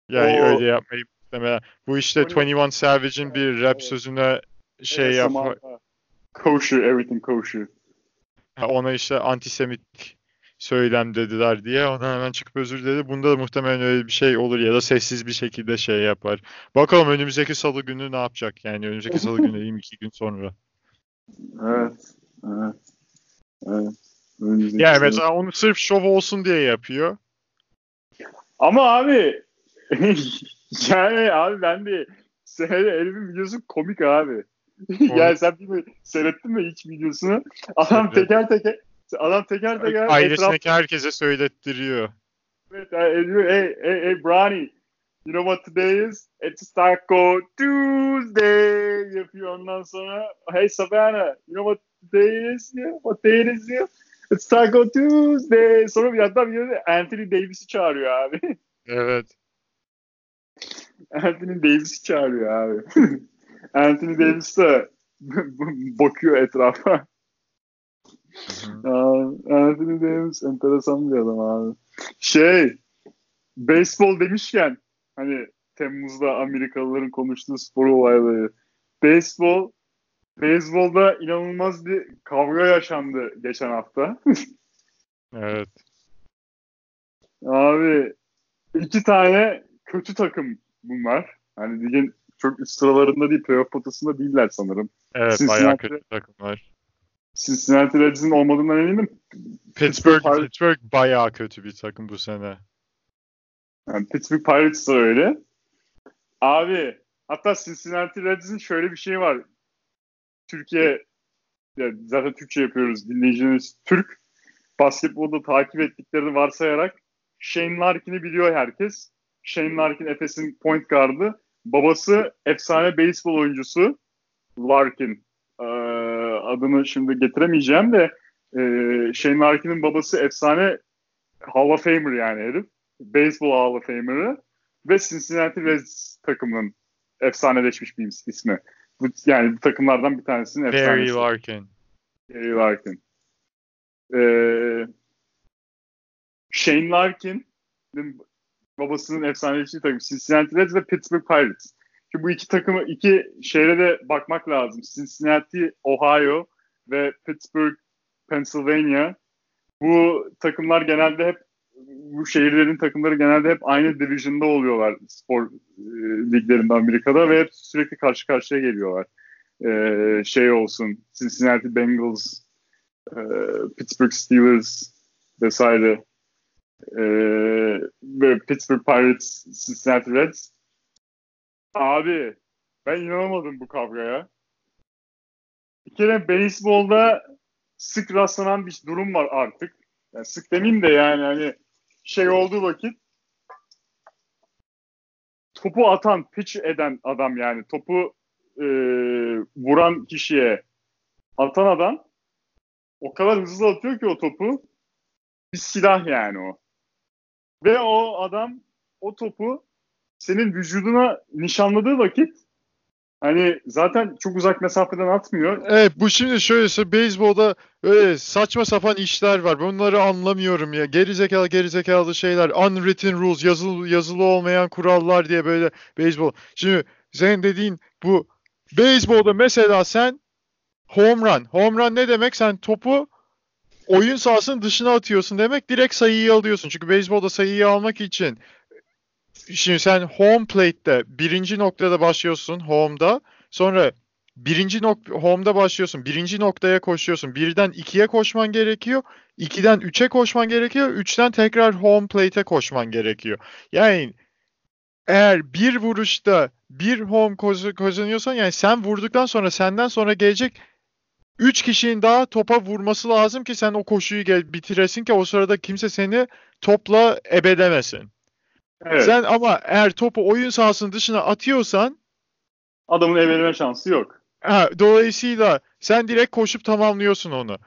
Yani O- öyle yapmayı muhtemelen. Bu işte Twenty- 21 Savage'in bir rap sözüne şey Evet, yap zamanında Kosher, everything kosher. ona işte antisemit söylem dediler diye ona hemen çıkıp özür diledi. Bunda da muhtemelen öyle bir şey olur ya da sessiz bir şekilde şey yapar. Bakalım önümüzdeki salı günü ne yapacak? Yani önümüzdeki salı günü diyeyim iki gün sonra. Evet. Evet. Evet. Önümüzdeki Yani mesela onu sırf şov olsun diye yapıyor. Ama abi *laughs* yani abi ben de senede herifin videosu komik abi. *laughs* yani sen bir mi seyrettin mi hiç videosunu? Adam Evet. teker teker adam teker teker etraf Ailesindeki herkese söylettiriyor. Evet, e, diyor, hey, hey, hey, Bronny, you know what today is? It's Taco Tuesday yapıyor ondan sonra. Hey Savannah, you know what today is? Yeah, what day it is? Yeah? It's Taco Tuesday. Sonra bir hatta bir Anthony Davis'i çağırıyor abi. Evet. Anthony Davis'i çağırıyor abi. *laughs* Anthony Davis de *laughs* bakıyor etrafa. Anthony Davis enteresan bir adam abi. Şey, beyzbol demişken hani Temmuz'da Amerikalıların konuştuğu spor olayları. Beyzbol beyzbolda inanılmaz bir kavga yaşandı geçen hafta. Evet. Abi iki tane kötü takım bunlar. Hani ligin çok üst sıralarında değil, playoff potasında değiller sanırım. Evet Cincinnati- bayağı kötü takımlar. Cincinnati Reds'in olmadığından eminim. Pittsburgh, Pirates- Pittsburgh bayağı kötü bir takım bu sene. Yani Pittsburgh Pirates da öyle. Abi hatta Cincinnati Reds'in şöyle bir şey var. Türkiye ya zaten Türkçe yapıyoruz. Dinleyiciniz Türk. Basketbolda takip ettiklerini varsayarak Shane Larkin'i biliyor herkes. Shane Larkin Efes'in point guard'ı. Babası efsane beyzbol oyuncusu Larkin. Ee, adını şimdi getiremeyeceğim de e, Shane Larkin'in babası efsane Hall of Famer yani herif. Baseball Hall of Famer'ı ve Cincinnati Reds takımının efsaneleşmiş bir is- ismi. Bu, yani bu takımlardan bir tanesinin Barry efsanesi. Larkin. Barry Larkin. Ee, Shane Larkin'in babasının efsaneleştiği takım Cincinnati Reds ve Pittsburgh Pirates. Şimdi bu iki takımı iki şehre de bakmak lazım. Cincinnati, Ohio ve Pittsburgh, Pennsylvania. Bu takımlar genelde hep bu şehirlerin takımları genelde hep aynı division'da oluyorlar spor e, liglerinde Amerika'da ve hep sürekli karşı karşıya geliyorlar. E, şey olsun Cincinnati Bengals, e, Pittsburgh Steelers vesaire e, ve Pittsburgh Pirates, Cincinnati Reds. Abi ben inanamadım bu kavgaya. Bir kere beyzbolda sık rastlanan bir durum var artık. Yani sık demeyeyim de yani hani şey olduğu vakit topu atan, pitch eden adam yani topu e, vuran kişiye atan adam o kadar hızlı atıyor ki o topu bir silah yani o. Ve o adam o topu senin vücuduna nişanladığı vakit hani zaten çok uzak mesafeden atmıyor. Evet bu şimdi şöylese beyzbolda öyle saçma sapan işler var. Bunları anlamıyorum ya. Gerizekalı gerizekalı şeyler. Unwritten rules. Yazılı, yazılı olmayan kurallar diye böyle beyzbol. Şimdi senin dediğin bu beyzbolda mesela sen home run. Home run ne demek? Sen topu oyun sahasının dışına atıyorsun demek. Direkt sayıyı alıyorsun. Çünkü beyzbolda sayıyı almak için Şimdi sen home plate'te birinci noktada başlıyorsun home'da. Sonra birinci nok home'da başlıyorsun. Birinci noktaya koşuyorsun. Birden ikiye koşman gerekiyor. İkiden üçe koşman gerekiyor. Üçten tekrar home plate'e koşman gerekiyor. Yani eğer bir vuruşta bir home kazanıyorsan yani sen vurduktan sonra senden sonra gelecek 3 kişinin daha topa vurması lazım ki sen o koşuyu gel bitiresin ki o sırada kimse seni topla ebedemesin. Evet. Sen ama eğer topu oyun sahasının dışına atıyorsan Adamın evlenme şansı yok. ha, dolayısıyla sen direkt koşup tamamlıyorsun onu.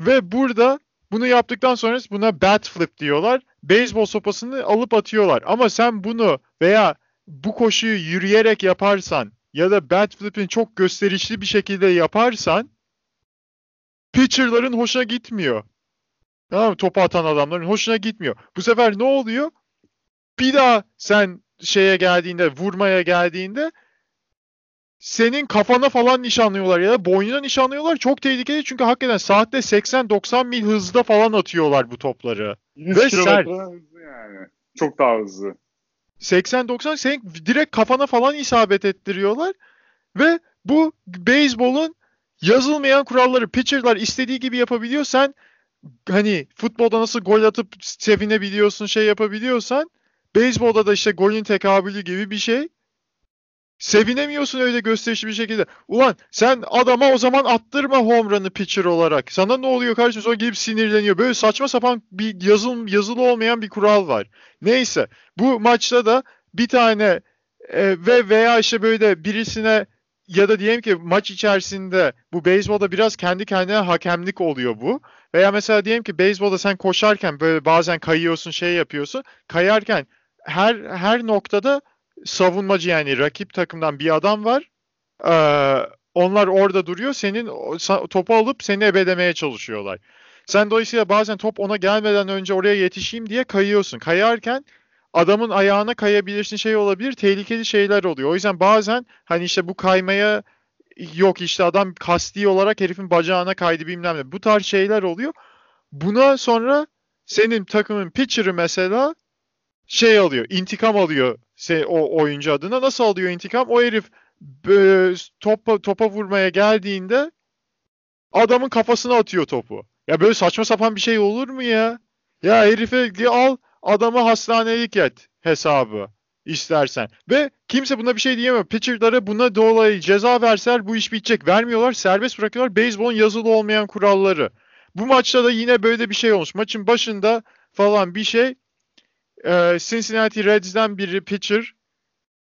Ve burada bunu yaptıktan sonra buna bat flip diyorlar. Beyzbol sopasını alıp atıyorlar. Ama sen bunu veya bu koşuyu yürüyerek yaparsan ya da bat flip'in çok gösterişli bir şekilde yaparsan pitcher'ların hoşuna gitmiyor. Tamam mı? Topu atan adamların hoşuna gitmiyor. Bu sefer ne oluyor? Bir daha sen şeye geldiğinde, vurmaya geldiğinde senin kafana falan nişanlıyorlar ya da boynuna nişanlıyorlar. Çok tehlikeli çünkü hakikaten saatte 80-90 mil hızda falan atıyorlar bu topları. 100 Ve kilometre hızlı yani. Çok daha hızlı. 80-90 senin direkt kafana falan isabet ettiriyorlar. Ve bu beyzbolun yazılmayan kuralları pitcherlar istediği gibi yapabiliyor. Sen hani futbolda nasıl gol atıp sevinebiliyorsun, şey yapabiliyorsan beyzbolda da işte golün tekabülü gibi bir şey. Sevinemiyorsun öyle gösterişli bir şekilde. Ulan sen adama o zaman attırma home run'ı pitcher olarak. Sana ne oluyor kardeşim? Sonra gelip sinirleniyor. Böyle saçma sapan bir yazıl, yazılı olmayan bir kural var. Neyse. Bu maçta da bir tane e, ve veya işte böyle birisine ya da diyelim ki maç içerisinde bu beyzbolda biraz kendi kendine hakemlik oluyor bu. Veya mesela diyelim ki beyzbolda sen koşarken böyle bazen kayıyorsun şey yapıyorsun. Kayarken her her noktada savunmacı yani rakip takımdan bir adam var. Ee, onlar orada duruyor. Senin topu alıp seni ebelemeye çalışıyorlar. Sen dolayısıyla bazen top ona gelmeden önce oraya yetişeyim diye kayıyorsun. Kayarken adamın ayağına kayabilirsin şey olabilir. Tehlikeli şeyler oluyor. O yüzden bazen hani işte bu kaymaya yok işte adam kasti olarak herifin bacağına kaydı bilmem ne. Bu tarz şeyler oluyor. Buna sonra senin takımın pitcher'ı mesela şey alıyor, intikam alıyor o oyuncu adına. Nasıl alıyor intikam? O herif topa, topa vurmaya geldiğinde adamın kafasına atıyor topu. Ya böyle saçma sapan bir şey olur mu ya? Ya herife al adamı hastanelik et hesabı istersen. Ve kimse buna bir şey diyemiyor. Pitcher'lara buna dolayı ceza verseler bu iş bitecek. Vermiyorlar, serbest bırakıyorlar. Beyzbolun yazılı olmayan kuralları. Bu maçta da yine böyle bir şey olmuş. Maçın başında falan bir şey e, Cincinnati Reds'den biri pitcher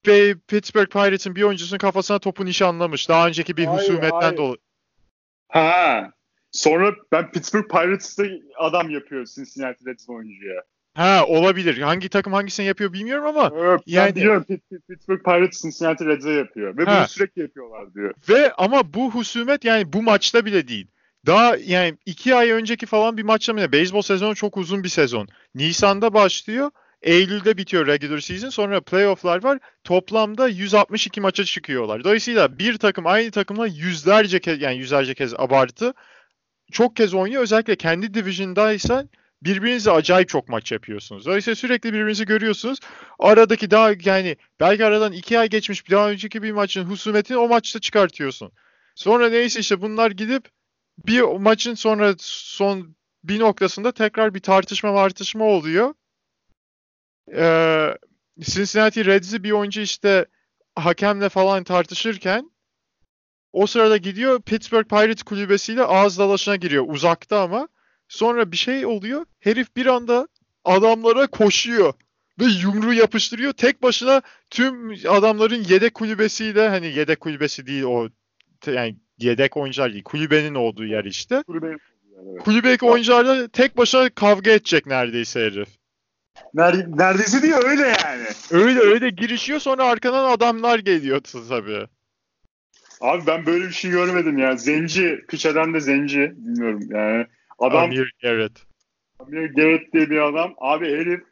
ve Pittsburgh Pirates'ın bir oyuncusunun kafasına topu nişanlamış. Daha önceki bir hayır, husumetten dolayı. Ha. Sonra ben Pittsburgh Pirates'ta adam yapıyor Cincinnati Reds oyuncuya. Ha olabilir. Hangi takım hangisini yapıyor bilmiyorum ama. Evet, yani biliyorum Pittsburgh Pirates Cincinnati Reds'e yapıyor. Ve ha. bunu sürekli yapıyorlar diyor. Ve ama bu husumet yani bu maçta bile değil. Daha yani iki ay önceki falan bir maçta mı? Beyzbol sezonu çok uzun bir sezon. Nisan'da başlıyor. Eylül'de bitiyor regular season. Sonra playoff'lar var. Toplamda 162 maça çıkıyorlar. Dolayısıyla bir takım aynı takımla yüzlerce kez yani yüzlerce kez abartı çok kez oynuyor. Özellikle kendi division'daysan birbirinizle acayip çok maç yapıyorsunuz. Dolayısıyla sürekli birbirinizi görüyorsunuz. Aradaki daha yani belki aradan iki ay geçmiş bir daha önceki bir maçın husumetini o maçta çıkartıyorsun. Sonra neyse işte bunlar gidip bir maçın sonra son bir noktasında tekrar bir tartışma tartışma oluyor. Ee, Cincinnati Reds'i bir oyuncu işte hakemle falan tartışırken o sırada gidiyor Pittsburgh Pirates kulübesiyle ağız dalaşına giriyor. Uzakta ama. Sonra bir şey oluyor. Herif bir anda adamlara koşuyor. Ve yumruğu yapıştırıyor. Tek başına tüm adamların yedek kulübesiyle hani yedek kulübesi değil o yani yedek oyuncular değil. Kulübenin olduğu yer işte. Kulübenin evet. Kulübedeki oyuncularla tek başına kavga edecek neredeyse herif. Neredeyse diyor öyle yani. Öyle öyle girişiyor sonra arkadan adamlar geliyor tabii. Abi ben böyle bir şey görmedim ya. Zenci, piçeden de zenci. Bilmiyorum yani. Adam, Amir Garrett. Amir Garrett diye bir adam. Abi herif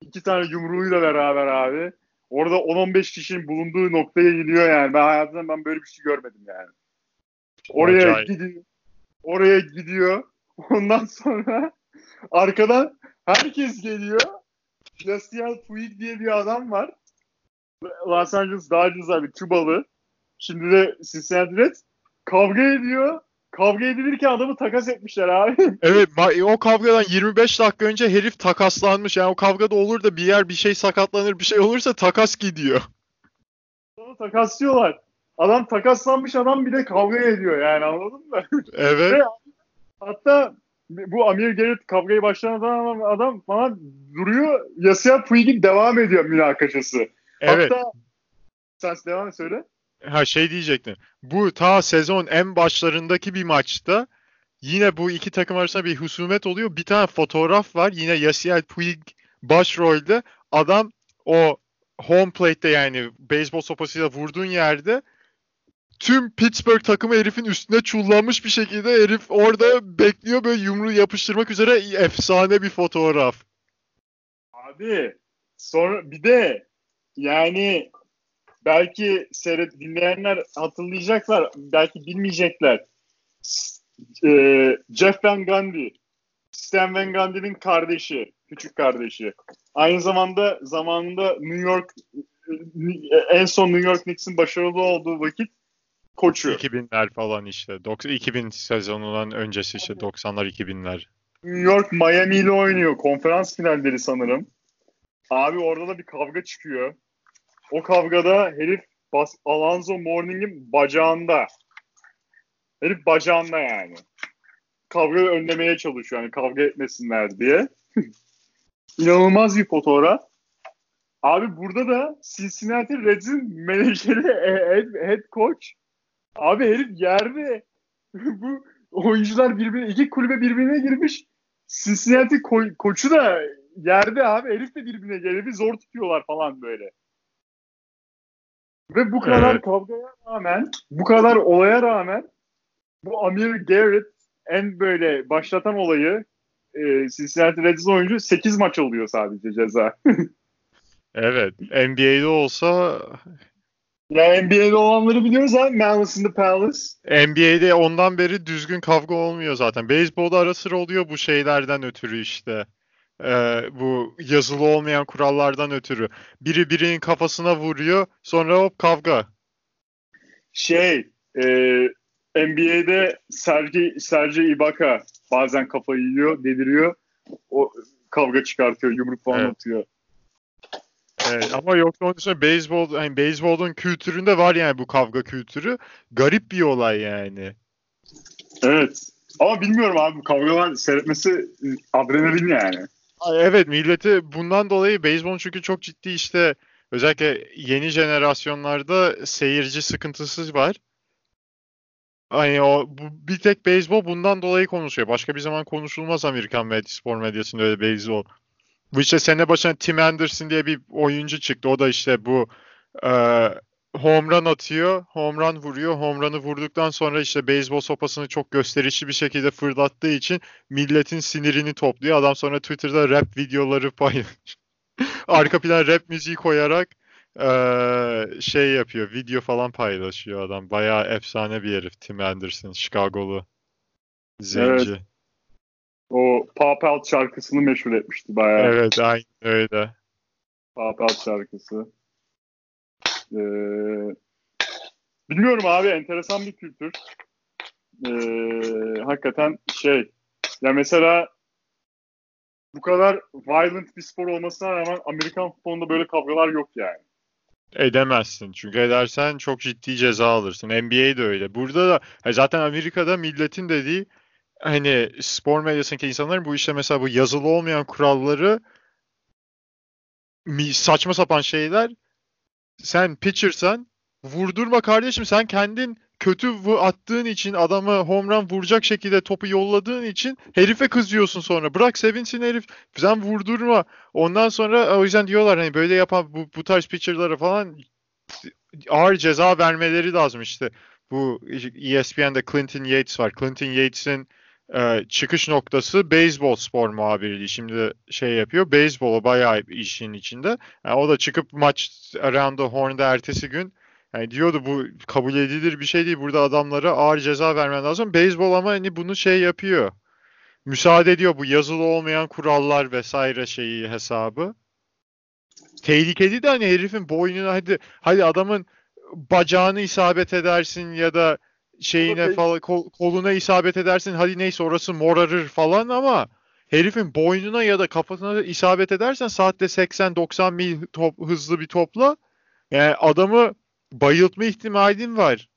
iki tane yumruğuyla beraber abi. Orada 10-15 kişinin bulunduğu noktaya gidiyor yani. Ben hayatımda ben böyle bir şey görmedim yani. Oraya Acayip. gidiyor. Oraya gidiyor. *laughs* Ondan sonra arkadan herkes geliyor. Sebastian Puig diye bir adam var. Los Angeles Dodgers abi Kübalı. Şimdi de Cincinnati Reds kavga ediyor. Kavga edilirken adamı takas etmişler abi. *laughs* Evet o kavgadan 25 dakika önce herif takaslanmış. Yani o kavgada olur da bir yer bir şey sakatlanır bir şey olursa takas gidiyor. Onu takaslıyorlar. Adam takaslanmış adam bir de kavga ediyor yani anladın mı? Evet. *laughs* Ve hatta bu Amir Gerrit kavgayı başlayan adam, adam bana duruyor. Yasya Puig'in devam ediyor münakaşası. Evet. Hatta sen devam et söyle. Ha şey diyecektim. Bu ta sezon en başlarındaki bir maçta yine bu iki takım arasında bir husumet oluyor. Bir tane fotoğraf var. Yine Yasiel Puig başrolde. Adam o home plate'te yani beyzbol sopasıyla vurduğun yerde tüm Pittsburgh takımı herifin üstüne çullanmış bir şekilde herif orada bekliyor böyle yumruğu yapıştırmak üzere efsane bir fotoğraf. Abi sonra bir de yani belki seyret dinleyenler hatırlayacaklar, belki bilmeyecekler. Ee, Jeff Van Gundy, Stan Van Gundy'nin kardeşi, küçük kardeşi. Aynı zamanda zamanında New York en son New York Knicks'in başarılı olduğu vakit koçu. 2000'ler falan işte. 2000 sezonundan öncesi işte 90'lar 2000'ler. New York Miami ile oynuyor. Konferans finalleri sanırım. Abi orada da bir kavga çıkıyor. O kavgada herif Bas Alonzo Morning'in bacağında. Herif bacağında yani. Kavgayı önlemeye çalışıyor. Yani kavga etmesinler diye. *laughs* İnanılmaz bir fotoğraf. Abi burada da Cincinnati Reds'in menajeri head, head coach. Abi herif yerde. *laughs* Bu oyuncular birbirine, iki kulübe birbirine girmiş. Cincinnati ko- koçu da yerde abi. Herif de birbirine geliyor. Zor tutuyorlar falan böyle. Ve bu kadar evet. kavgaya rağmen, bu kadar olaya rağmen bu Amir Garrett en böyle başlatan olayı e, Cincinnati Reds oyuncu 8 maç oluyor sadece ceza. *laughs* evet. NBA'de olsa Ya NBA'de olanları biliyoruz abi. Malice in the Palace. NBA'de ondan beri düzgün kavga olmuyor zaten. Beyzbolda ara sıra oluyor bu şeylerden ötürü işte. Ee, bu yazılı olmayan kurallardan ötürü. Biri birinin kafasına vuruyor sonra hop kavga. Şey e, NBA'de Sergi, Sergi Ibaka bazen kafayı yiyor, deliriyor. O kavga çıkartıyor, yumruk falan Evet. atıyor. Evet, ama yoksa onun dışında beyzbol, hani beyzbolun kültüründe var yani bu kavga kültürü. Garip bir olay yani. Evet. Ama bilmiyorum abi bu kavgalar seyretmesi adrenalin yani. Evet milleti bundan dolayı beyzbol çünkü çok ciddi işte özellikle yeni jenerasyonlarda seyirci sıkıntısı var. Hani o bu, bir tek beyzbol bundan dolayı konuşuyor. Başka bir zaman konuşulmaz Amerikan medya, spor medyasında öyle beyzbol. Bu işte sene başına Tim Anderson diye bir oyuncu çıktı. O da işte bu e, home run atıyor, home run vuruyor. Home run'ı vurduktan sonra işte beyzbol sopasını çok gösterişli bir şekilde fırlattığı için milletin sinirini topluyor. Adam sonra Twitter'da rap videoları *laughs* paylaşıyor. Arka plan rap müziği koyarak eee, şey yapıyor. Video falan paylaşıyor adam. Bayağı efsane bir herif Tim Anderson. Chicago'lu. Zenci. Evet, O Pop Out şarkısını meşhur etmişti bayağı. aynen öyle. Pop Out şarkısı. Ee, bilmiyorum abi enteresan bir kültür. Ee, hakikaten şey ya mesela bu kadar violent bir spor olmasına rağmen Amerikan futbolunda böyle kavgalar yok yani. Edemezsin. Çünkü edersen çok ciddi ceza alırsın. NBA de öyle. Burada da ha zaten Amerika'da milletin dediği hani spor medyasındaki insanların bu işte mesela bu yazılı olmayan kuralları saçma sapan şeyler sen pitcher'san vurdurma kardeşim sen kendin kötü attığın için adamı home run vuracak şekilde topu yolladığın için herife kızıyorsun sonra. Bırak sevinsin herif. Sen vurdurma. Ondan sonra o yüzden diyorlar hani böyle yapan bu, bu tarz pitcher'lara falan ağır ceza vermeleri lazım işte. Bu ESPN'de Clinton Yates var. Clinton Yates'in e, çıkış noktası beyzbol spor muhabirliği. Şimdi şey yapıyor. Beyzbolu bayağı işin içinde. Yani o da çıkıp maç Around the Horn'da ertesi gün yani diyordu bu kabul edilir bir şey değil. Burada adamlara ağır ceza vermen lazım. Beyzbol ama hani bunu şey yapıyor. Müsaade ediyor bu yazılı olmayan kurallar vesaire şeyi hesabı. Tehlikeli de hani herifin boynuna hadi hadi adamın bacağını isabet edersin ya da şeyine falan kol- koluna isabet edersin. Hadi neyse orası morarır falan ama herifin boynuna ya da kafasına isabet edersen saatte 80-90 mil top, hızlı bir topla yani adamı bayıltma ihtimalin var.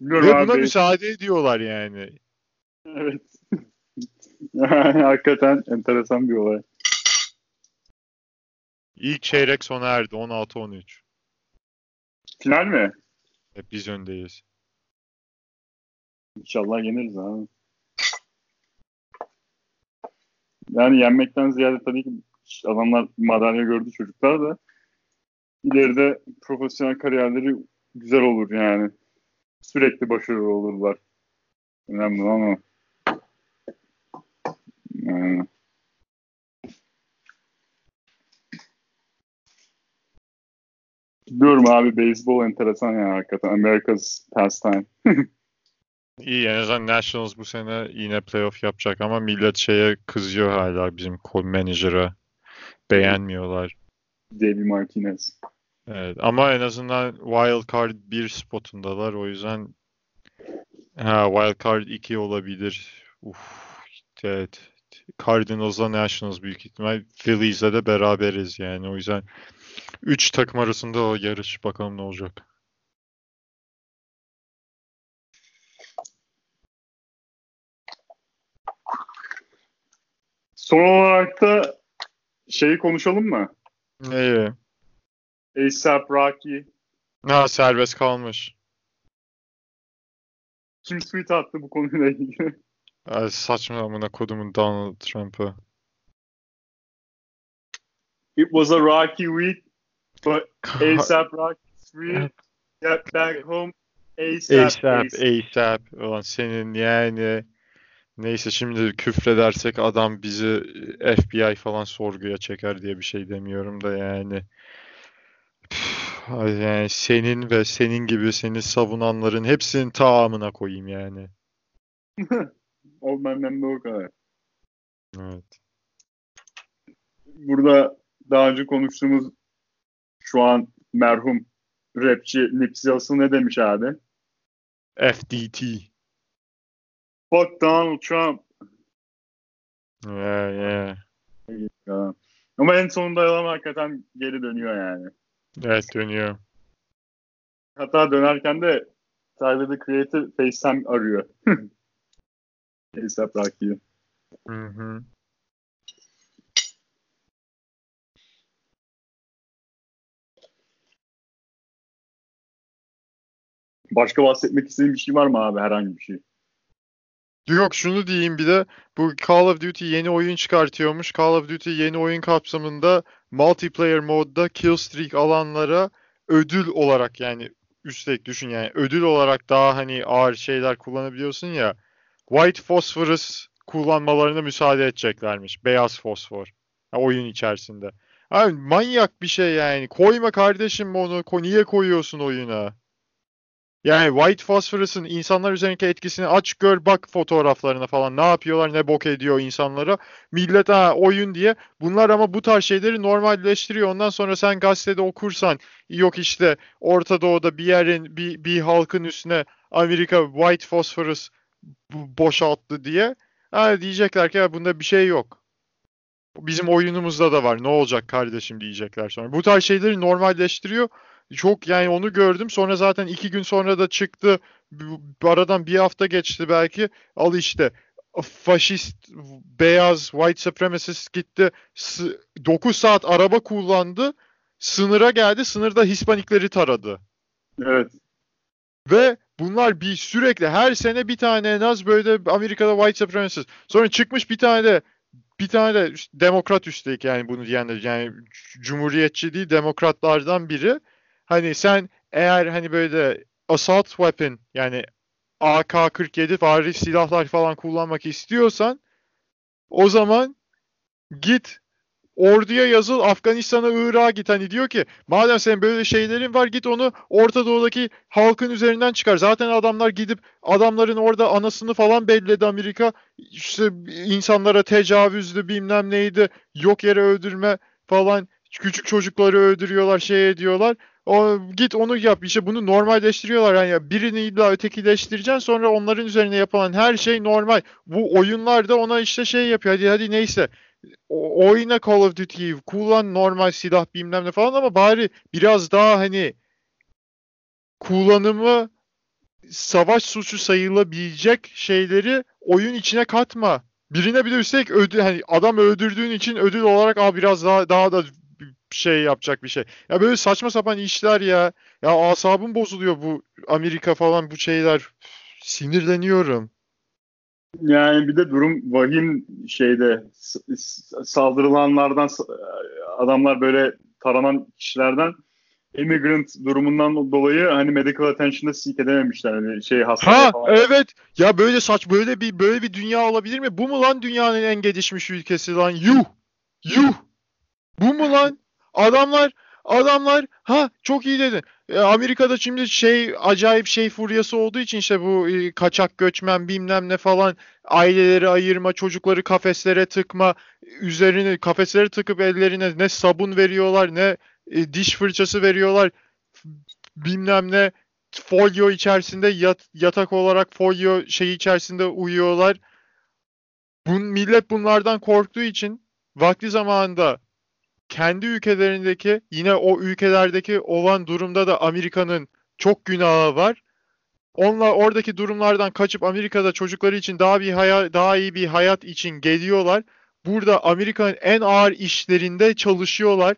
Bilmiyorum Ve abi. buna müsaade ediyorlar yani. Evet. *laughs* Hakikaten enteresan bir olay. İlk çeyrek sona erdi 16-13. Final mi? Hep biz öndeyiz. İnşallah yeniriz abi. Yani yenmekten ziyade tabii ki adamlar madalya gördü çocuklar da ileride profesyonel kariyerleri güzel olur yani. Sürekli başarılı olurlar. Önemli ama yani. Biliyorum abi beyzbol enteresan yani hakikaten. America's pastime. *laughs* İyi en azından Nationals bu sene yine playoff yapacak ama millet şeye kızıyor hala bizim kol menajer'a. Beğenmiyorlar. Davey Martinez. Evet, ama en azından wild card 1 spotundalar. O yüzden ha, wild card 2 olabilir. Uf, evet. Cardinals'la Nationals büyük ihtimal. Phillies'le de beraberiz yani. O yüzden 3 takım arasında o yarış. Bakalım ne olacak. Son olarak da şeyi konuşalım mı? Neyi? ASAP Rocky. Ha serbest kalmış. Kim tweet attı bu konuyla ilgili? Ay, saçma amına kodumun Donald Trump'ı. It was a rocky week, but *laughs* ASAP Rocky's free. Get back home ASAP. ASAP, ASAP. Ulan senin yani Neyse şimdi küfredersek adam bizi FBI falan sorguya çeker diye bir şey demiyorum da yani. Yani senin ve senin gibi seni savunanların hepsinin tamamına koyayım yani. o benden de o kadar. Evet. Burada daha önce konuştuğumuz şu an merhum rapçi Nipsey Hussle ne demiş abi? FDT. Fuck Donald Trump. Yeah, yeah. Ama en sonunda adam hakikaten geri dönüyor yani. Evet dönüyor. Hatta dönerken de Tyler the Creator FaceTime arıyor. *laughs* ASAP Rocky'yi. Hı hı. Başka bahsetmek istediğin bir şey var mı abi herhangi bir şey? Yok şunu diyeyim bir de bu Call of Duty yeni oyun çıkartıyormuş. Call of Duty yeni oyun kapsamında multiplayer modda killstreak alanlara ödül olarak yani üstelik düşün yani ödül olarak daha hani ağır şeyler kullanabiliyorsun ya. White Phosphorus kullanmalarına müsaade edeceklermiş. Beyaz fosfor. Ha, oyun içerisinde. Abi manyak bir şey yani. Koyma kardeşim onu. Niye koyuyorsun oyuna? Yani White Phosphorus'ın insanlar üzerindeki etkisini aç gör bak fotoğraflarına falan ne yapıyorlar ne bok ediyor insanlara. Millet ha oyun diye bunlar ama bu tarz şeyleri normalleştiriyor. Ondan sonra sen gazetede okursan yok işte Orta Doğu'da bir yerin bir, bir halkın üstüne Amerika White Phosphorus boşalttı diye. Ha, diyecekler ki bunda bir şey yok. Bizim oyunumuzda da var. Ne olacak kardeşim diyecekler sonra. Bu tarz şeyleri normalleştiriyor. Çok yani onu gördüm. Sonra zaten iki gün sonra da çıktı. Aradan bir hafta geçti belki. Al işte faşist, beyaz, white supremacist gitti. 9 saat araba kullandı. Sınıra geldi. Sınırda Hispanikleri taradı. Evet. Ve bunlar bir sürekli her sene bir tane en az böyle Amerika'da white supremacist. Sonra çıkmış bir tane de bir tane de demokrat üstelik yani bunu diyenler yani cumhuriyetçi değil demokratlardan biri hani sen eğer hani böyle assault weapon yani AK-47 vari silahlar falan kullanmak istiyorsan o zaman git orduya yazıl Afganistan'a Irak'a git hani diyor ki madem senin böyle şeylerin var git onu Orta Doğu'daki halkın üzerinden çıkar. Zaten adamlar gidip adamların orada anasını falan belledi Amerika. İşte insanlara tecavüzdü bilmem neydi yok yere öldürme falan küçük çocukları öldürüyorlar şey ediyorlar. O, git onu yap. İşte bunu normalleştiriyorlar. Yani birini illa ötekileştireceksin. Sonra onların üzerine yapılan her şey normal. Bu oyunlarda ona işte şey yapıyor. Hadi hadi neyse. O, oyna Call of Duty'yi. Kullan normal silah bilmem ne falan ama bari biraz daha hani kullanımı savaş suçu sayılabilecek şeyleri oyun içine katma. Birine bir de üstelik ödül, hani adam öldürdüğün için ödül olarak Aa, biraz daha daha da şey yapacak bir şey. Ya böyle saçma sapan işler ya. Ya asabım bozuluyor bu Amerika falan bu şeyler. Sinirleniyorum. Yani bir de durum vahim şeyde saldırılanlardan adamlar böyle taranan kişilerden immigrant durumundan dolayı hani medical attention'da seek edememişler hani şey hastane ha, falan. evet. Ya böyle saç böyle bir böyle bir dünya olabilir mi? Bu mu lan dünyanın en gelişmiş ülkesi lan? Yuh. Yuh. Bu mu lan? Adamlar adamlar ha çok iyi dedin. E, Amerika'da şimdi şey acayip şey furyası olduğu için işte bu e, kaçak göçmen bilmem ne falan aileleri ayırma, çocukları kafeslere tıkma, üzerine kafeslere tıkıp ellerine ne sabun veriyorlar ne e, diş fırçası veriyorlar bilmem ne folyo içerisinde yat, yatak olarak folyo şey içerisinde uyuyorlar. Bu millet bunlardan korktuğu için vakti zamanında kendi ülkelerindeki yine o ülkelerdeki olan durumda da Amerika'nın çok günahı var. Onlar oradaki durumlardan kaçıp Amerika'da çocukları için daha bir hayat, daha iyi bir hayat için geliyorlar. Burada Amerika'nın en ağır işlerinde çalışıyorlar.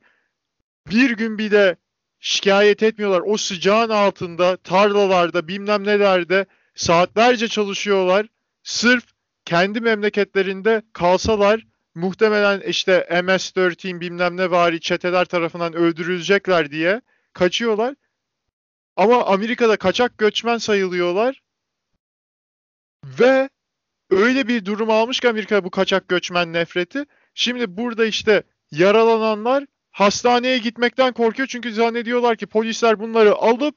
Bir gün bir de şikayet etmiyorlar. O sıcağın altında, tarlalarda, bilmem nelerde saatlerce çalışıyorlar. Sırf kendi memleketlerinde kalsalar muhtemelen işte MS-13 bilmem ne vari çeteler tarafından öldürülecekler diye kaçıyorlar. Ama Amerika'da kaçak göçmen sayılıyorlar. Ve öyle bir durum almış ki Amerika bu kaçak göçmen nefreti. Şimdi burada işte yaralananlar hastaneye gitmekten korkuyor çünkü zannediyorlar ki polisler bunları alıp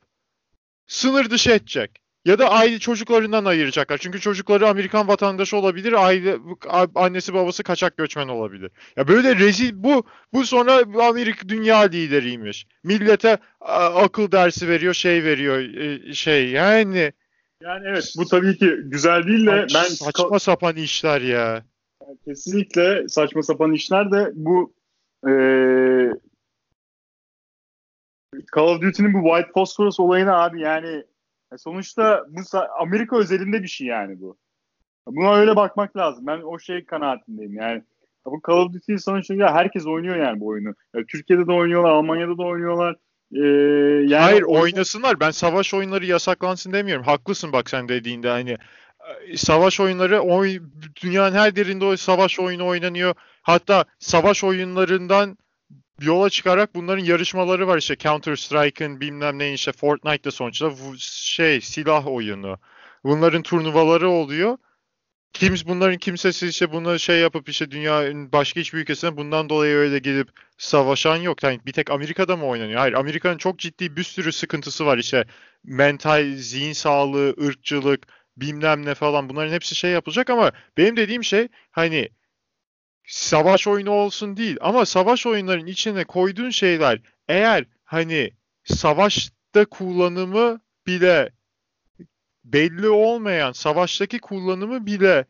sınır dışı edecek. Ya da aile çocuklarından ayıracaklar. Çünkü çocukları Amerikan vatandaşı olabilir, aile annesi babası kaçak göçmen olabilir. Ya böyle rezil bu bu sonra Amerika dünya lideriymiş. Millete akıl dersi veriyor, şey veriyor, e, şey yani yani evet bu tabii ki güzel değil de ben saçma sapan işler ya. Kesinlikle saçma sapan işler de bu ee, Call of Duty'nin bu White Phosphorus olayını abi yani e, sonuçta bu Amerika özelinde bir şey yani bu. Buna öyle bakmak lazım. Ben o şey kanaatindeyim yani. Bu Call of Duty sonuçta ya herkes oynuyor yani bu oyunu. Ya, Türkiye'de de oynuyorlar, Almanya'da da oynuyorlar. Ee, yani Hayır oynasınlar. Ben savaş oyunları yasaklansın demiyorum. Haklısın bak sen dediğinde hani e, savaş oyunları oy, dünyanın her yerinde o savaş oyunu oynanıyor. Hatta savaş oyunlarından yola çıkarak bunların yarışmaları var işte Counter Strike'ın bilmem ne işte Fortnite'da sonuçta şey silah oyunu. Bunların turnuvaları oluyor. Kim bunların kimsesi işte bunu şey yapıp işte dünyanın başka hiçbir ülkesine bundan dolayı öyle gidip savaşan yok. Yani bir tek Amerika'da mı oynanıyor? Hayır Amerika'nın çok ciddi bir sürü sıkıntısı var işte mental, zihin sağlığı, ırkçılık, bilmem ne falan bunların hepsi şey yapılacak ama benim dediğim şey hani savaş oyunu olsun değil ama savaş oyunlarının içine koyduğun şeyler eğer hani savaşta kullanımı bile belli olmayan savaştaki kullanımı bile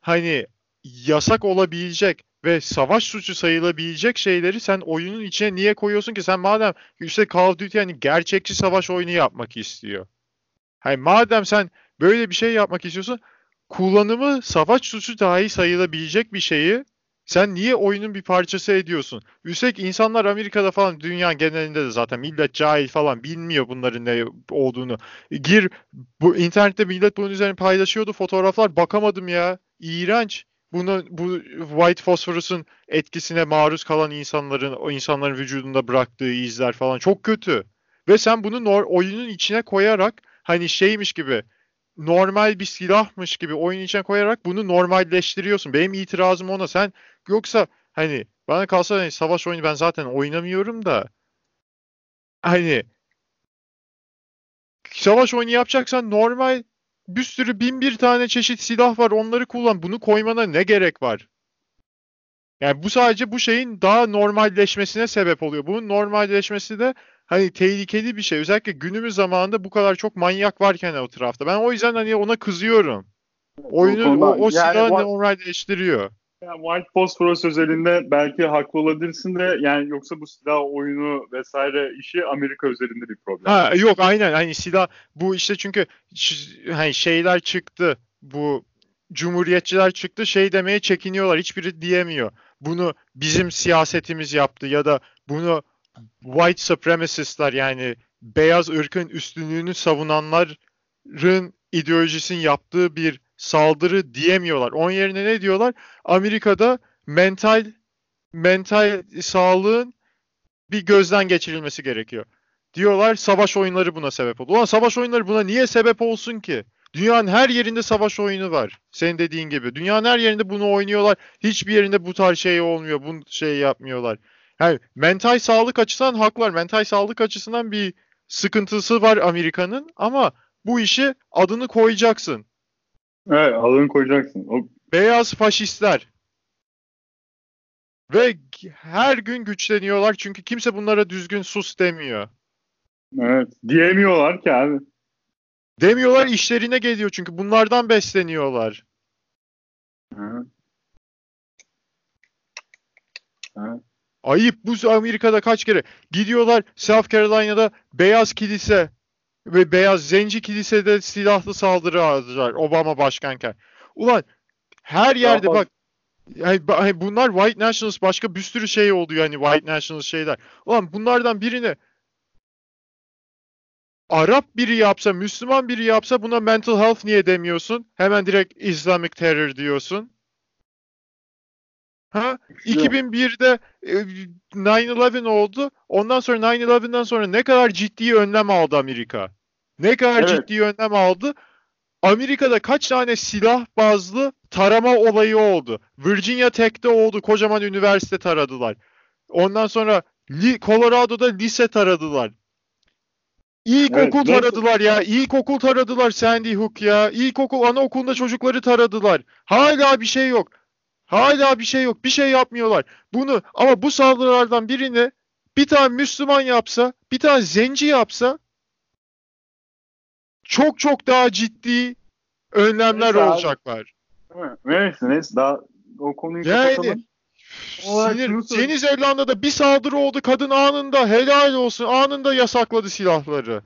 hani yasak olabilecek ve savaş suçu sayılabilecek şeyleri sen oyunun içine niye koyuyorsun ki? Sen madem işte Call of Duty yani gerçekçi savaş oyunu yapmak istiyor. Hani madem sen böyle bir şey yapmak istiyorsun kullanımı savaş suçu dahi sayılabilecek bir şeyi sen niye oyunun bir parçası ediyorsun? Üstelik insanlar Amerika'da falan dünya genelinde de zaten millet cahil falan bilmiyor bunların ne olduğunu. Gir bu internette millet bunun üzerine paylaşıyordu fotoğraflar bakamadım ya. İğrenç. Bunu bu white phosphorus'un etkisine maruz kalan insanların o insanların vücudunda bıraktığı izler falan çok kötü. Ve sen bunu oyunun içine koyarak hani şeymiş gibi normal bir silahmış gibi oyun içine koyarak bunu normalleştiriyorsun. Benim itirazım ona. Sen yoksa hani bana kalsa hani savaş oyunu ben zaten oynamıyorum da hani savaş oyunu yapacaksan normal bir sürü bin bir tane çeşit silah var onları kullan. Bunu koymana ne gerek var? Yani bu sadece bu şeyin daha normalleşmesine sebep oluyor. Bunun normalleşmesi de hani tehlikeli bir şey. Özellikle günümüz zamanında bu kadar çok manyak varken o tarafta. Ben o yüzden hani ona kızıyorum. Oyunu o, o yani silahı normalleştiriyor. Yani White Phosphorus özelinde belki haklı olabilirsin de yani yoksa bu silah oyunu vesaire işi Amerika özelinde bir problem. Ha yok aynen hani silah bu işte çünkü hani şeyler çıktı bu cumhuriyetçiler çıktı şey demeye çekiniyorlar hiçbiri diyemiyor. Bunu bizim siyasetimiz yaptı ya da bunu white supremacistlar yani beyaz ırkın üstünlüğünü savunanların ideolojisinin yaptığı bir saldırı diyemiyorlar. Onun yerine ne diyorlar? Amerika'da mental mental sağlığın bir gözden geçirilmesi gerekiyor. Diyorlar savaş oyunları buna sebep oldu. Ulan savaş oyunları buna niye sebep olsun ki? Dünyanın her yerinde savaş oyunu var. Senin dediğin gibi. Dünyanın her yerinde bunu oynuyorlar. Hiçbir yerinde bu tarz şey olmuyor. Bu şey yapmıyorlar. Yani mental sağlık açısından haklar. Mental sağlık açısından bir sıkıntısı var Amerika'nın ama bu işi adını koyacaksın. Evet adını koyacaksın. O... Beyaz faşistler. Ve her gün güçleniyorlar çünkü kimse bunlara düzgün sus demiyor. Evet. Diyemiyorlar ki abi. Demiyorlar işlerine geliyor çünkü bunlardan besleniyorlar. Hı. Hı. Ayıp bu Amerika'da kaç kere gidiyorlar South Carolina'da beyaz kilise ve beyaz zenci kilisede silahlı saldırı aldılar Obama başkanken. Ulan her yerde bak yani hani bunlar white nationalist başka bir sürü şey oldu yani white nationalist şeyler. Ulan bunlardan birini Arap biri yapsa, Müslüman biri yapsa buna mental health niye demiyorsun? Hemen direkt Islamic terror diyorsun. Ha? 2001'de 9-11 e, oldu. Ondan sonra 9-11'den sonra ne kadar ciddi önlem aldı Amerika? Ne kadar evet. ciddi önlem aldı? Amerika'da kaç tane silah bazlı tarama olayı oldu. Virginia Tech'te oldu. Kocaman üniversite taradılar. Ondan sonra Colorado'da lise taradılar. İlkokul Evet, taradılar ya. İlkokul taradılar Sandy Hook ya. İlkokul anaokulunda çocukları taradılar. Hala bir şey yok. Hala bir şey yok. Bir şey yapmıyorlar. Bunu ama bu saldırılardan birini bir tane Müslüman yapsa, bir tane zenci yapsa çok çok daha ciddi önlemler Neyse olacaklar. Neyse daha o konuyu Yani, kapatalım. Sinir, Yeni Zelanda'da bir saldırı oldu. Kadın anında helal olsun. Anında yasakladı silahları.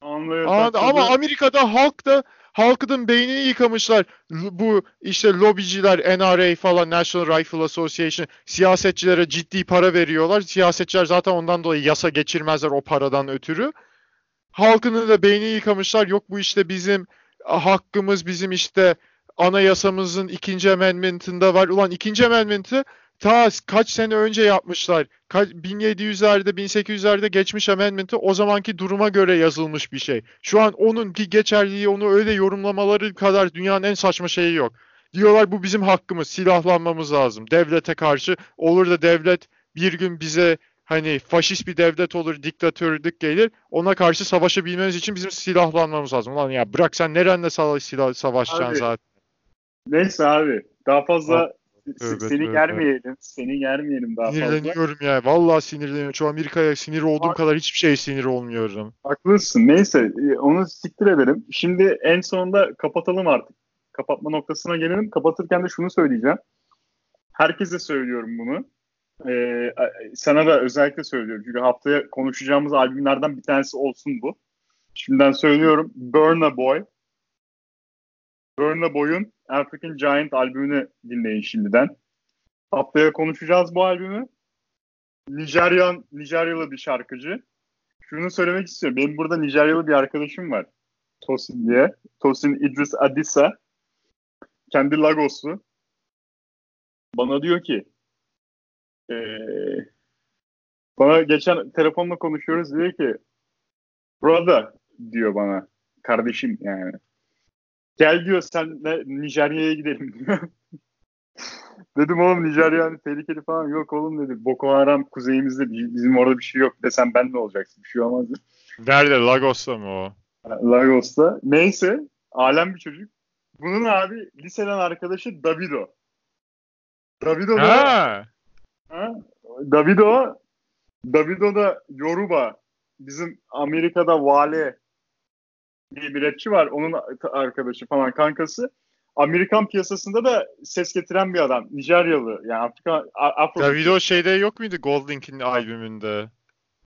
Anlıyor, Anında, ama Amerika'da halk da halkın beynini yıkamışlar. Bu işte lobiciler, NRA falan, National Rifle Association siyasetçilere ciddi para veriyorlar. Siyasetçiler zaten ondan dolayı yasa geçirmezler o paradan ötürü. Halkının da beynini yıkamışlar. Yok bu işte bizim hakkımız, bizim işte anayasamızın ikinci amendment'ında var. Ulan ikinci amendment'ı ta kaç sene önce yapmışlar. Ka- 1700'lerde, 1800'lerde geçmiş amendment'ı o zamanki duruma göre yazılmış bir şey. Şu an onun ki geçerliliği onu öyle yorumlamaları kadar dünyanın en saçma şeyi yok. Diyorlar bu bizim hakkımız, silahlanmamız lazım. Devlete karşı olur da devlet bir gün bize hani faşist bir devlet olur, diktatörlük gelir. Ona karşı savaşabilmemiz için bizim silahlanmamız lazım. Ulan ya bırak sen nerenle silah savaşacaksın Abi, zaten. Neyse abi daha fazla tövbe, seni tövbe. germeyelim. Seni germeyelim daha fazla. Sinirleniyorum ya. Vallahi sinirleniyorum. Şu Amerika'ya sinir olduğum Bak- kadar hiçbir şey sinir olmuyorum. Haklısın. Neyse e, onu siktir edelim. Şimdi en sonunda kapatalım artık. Kapatma noktasına gelelim. Kapatırken de şunu söyleyeceğim. Herkese söylüyorum bunu. Ee, sana da özellikle söylüyorum. Çünkü haftaya konuşacağımız albümlerden bir tanesi olsun bu. Şimdiden söylüyorum. Burna Boy. Burna Boy'un African Giant albümünü dinleyin şimdiden. Haftaya konuşacağız bu albümü. Nijeryan, Nijeryalı bir şarkıcı. Şunu söylemek istiyorum. Benim burada Nijeryalı bir arkadaşım var. Tosin diye. Tosin Idris Adisa. Kendi Lagoslu. Bana diyor ki eee, bana geçen telefonla konuşuyoruz diyor ki brother diyor bana. Kardeşim yani. Gel diyor senle Nijerya'ya gidelim diyor. *laughs* Dedim oğlum Nijerya hani tehlikeli falan yok oğlum dedi. Boko Haram kuzeyimizde bi- bizim orada bir şey yok desem ben ne olacaksın bir şey olmaz. Nerede? Lagos'ta mı o? Lagos'ta. Neyse alem bir çocuk. Bunun abi liseden arkadaşı Davido. Davido da Ha! Davido Davido da Yoruba. Bizim Amerika'da Vale diye bir rapçi var. Onun arkadaşı falan kankası. Amerikan piyasasında da ses getiren bir adam. Nijeryalı. Yani Afrika Afro Davido şeyde yok muydu Goldlink'in albümünde?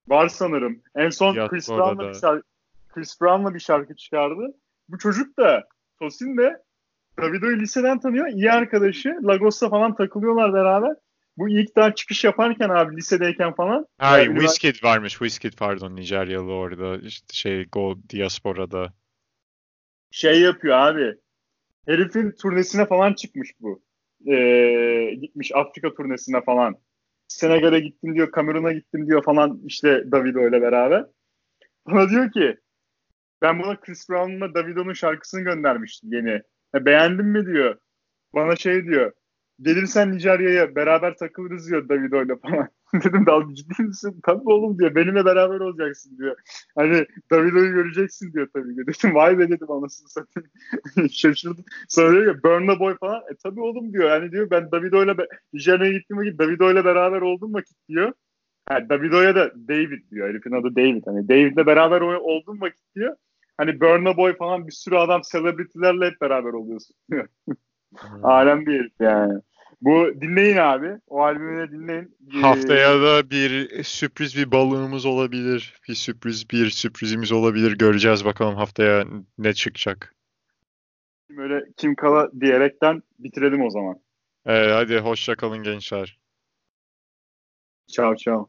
var sanırım. En son Yat Chris Brown'la bir şarkı, Chris Brown'la bir şarkı çıkardı. Bu çocuk da Tosin de Davido'yu liseden tanıyor. İyi arkadaşı. Lagos'ta falan takılıyorlar beraber. Bu ilk daha çıkış yaparken abi lisedeyken falan. Hayır, yani Wizkid varmış. Wizkid pardon Nijeryalı orada. İşte şey Go Diaspora'da. şey yapıyor abi. Herifin turnesine falan çıkmış bu. Ee, gitmiş Afrika turnesine falan. Senegal'e gittim diyor, Kamerun'a gittim diyor falan işte Davido ile beraber. Bana diyor ki ben buna Chris Brown'la Davido'nun şarkısını göndermiştim yeni. Beğendin mi diyor. Bana şey diyor. Gelirsen Nijerya'ya beraber takılırız diyor Davido'yla falan. *laughs* Dedim dalga ciddi misin? Tabii oğlum diyor. Benimle beraber olacaksın diyor. Hani Davido'yu göreceksin diyor tabii ki. *laughs* Dedim vay be dedim anasını satayım. *laughs* Şaşırdım. Sonra diyor ki Burna Boy falan. E tabii oğlum diyor. Yani diyor ben Davido'yla be- Nijerya'ya gittiğim vakit Davido'yla beraber olduğum vakit diyor. Ha, Davido'ya da David diyor. Herifin adı David. Hani David'le beraber o- olduğum vakit diyor. Hani Burna Boy falan bir sürü adam celebrity'lerle hep beraber oluyorsun diyor. Alem bir herif yani. Bu dinleyin abi. O albümü de dinleyin. Ee, Haftaya da bir sürpriz bir balığımız olabilir. Bir sürpriz bir sürprizimiz olabilir. Göreceğiz bakalım haftaya ne çıkacak. Böyle Kim Kala diyerekten bitirelim o zaman. Ee, hadi hoşça kalın gençler. Ciao ciao.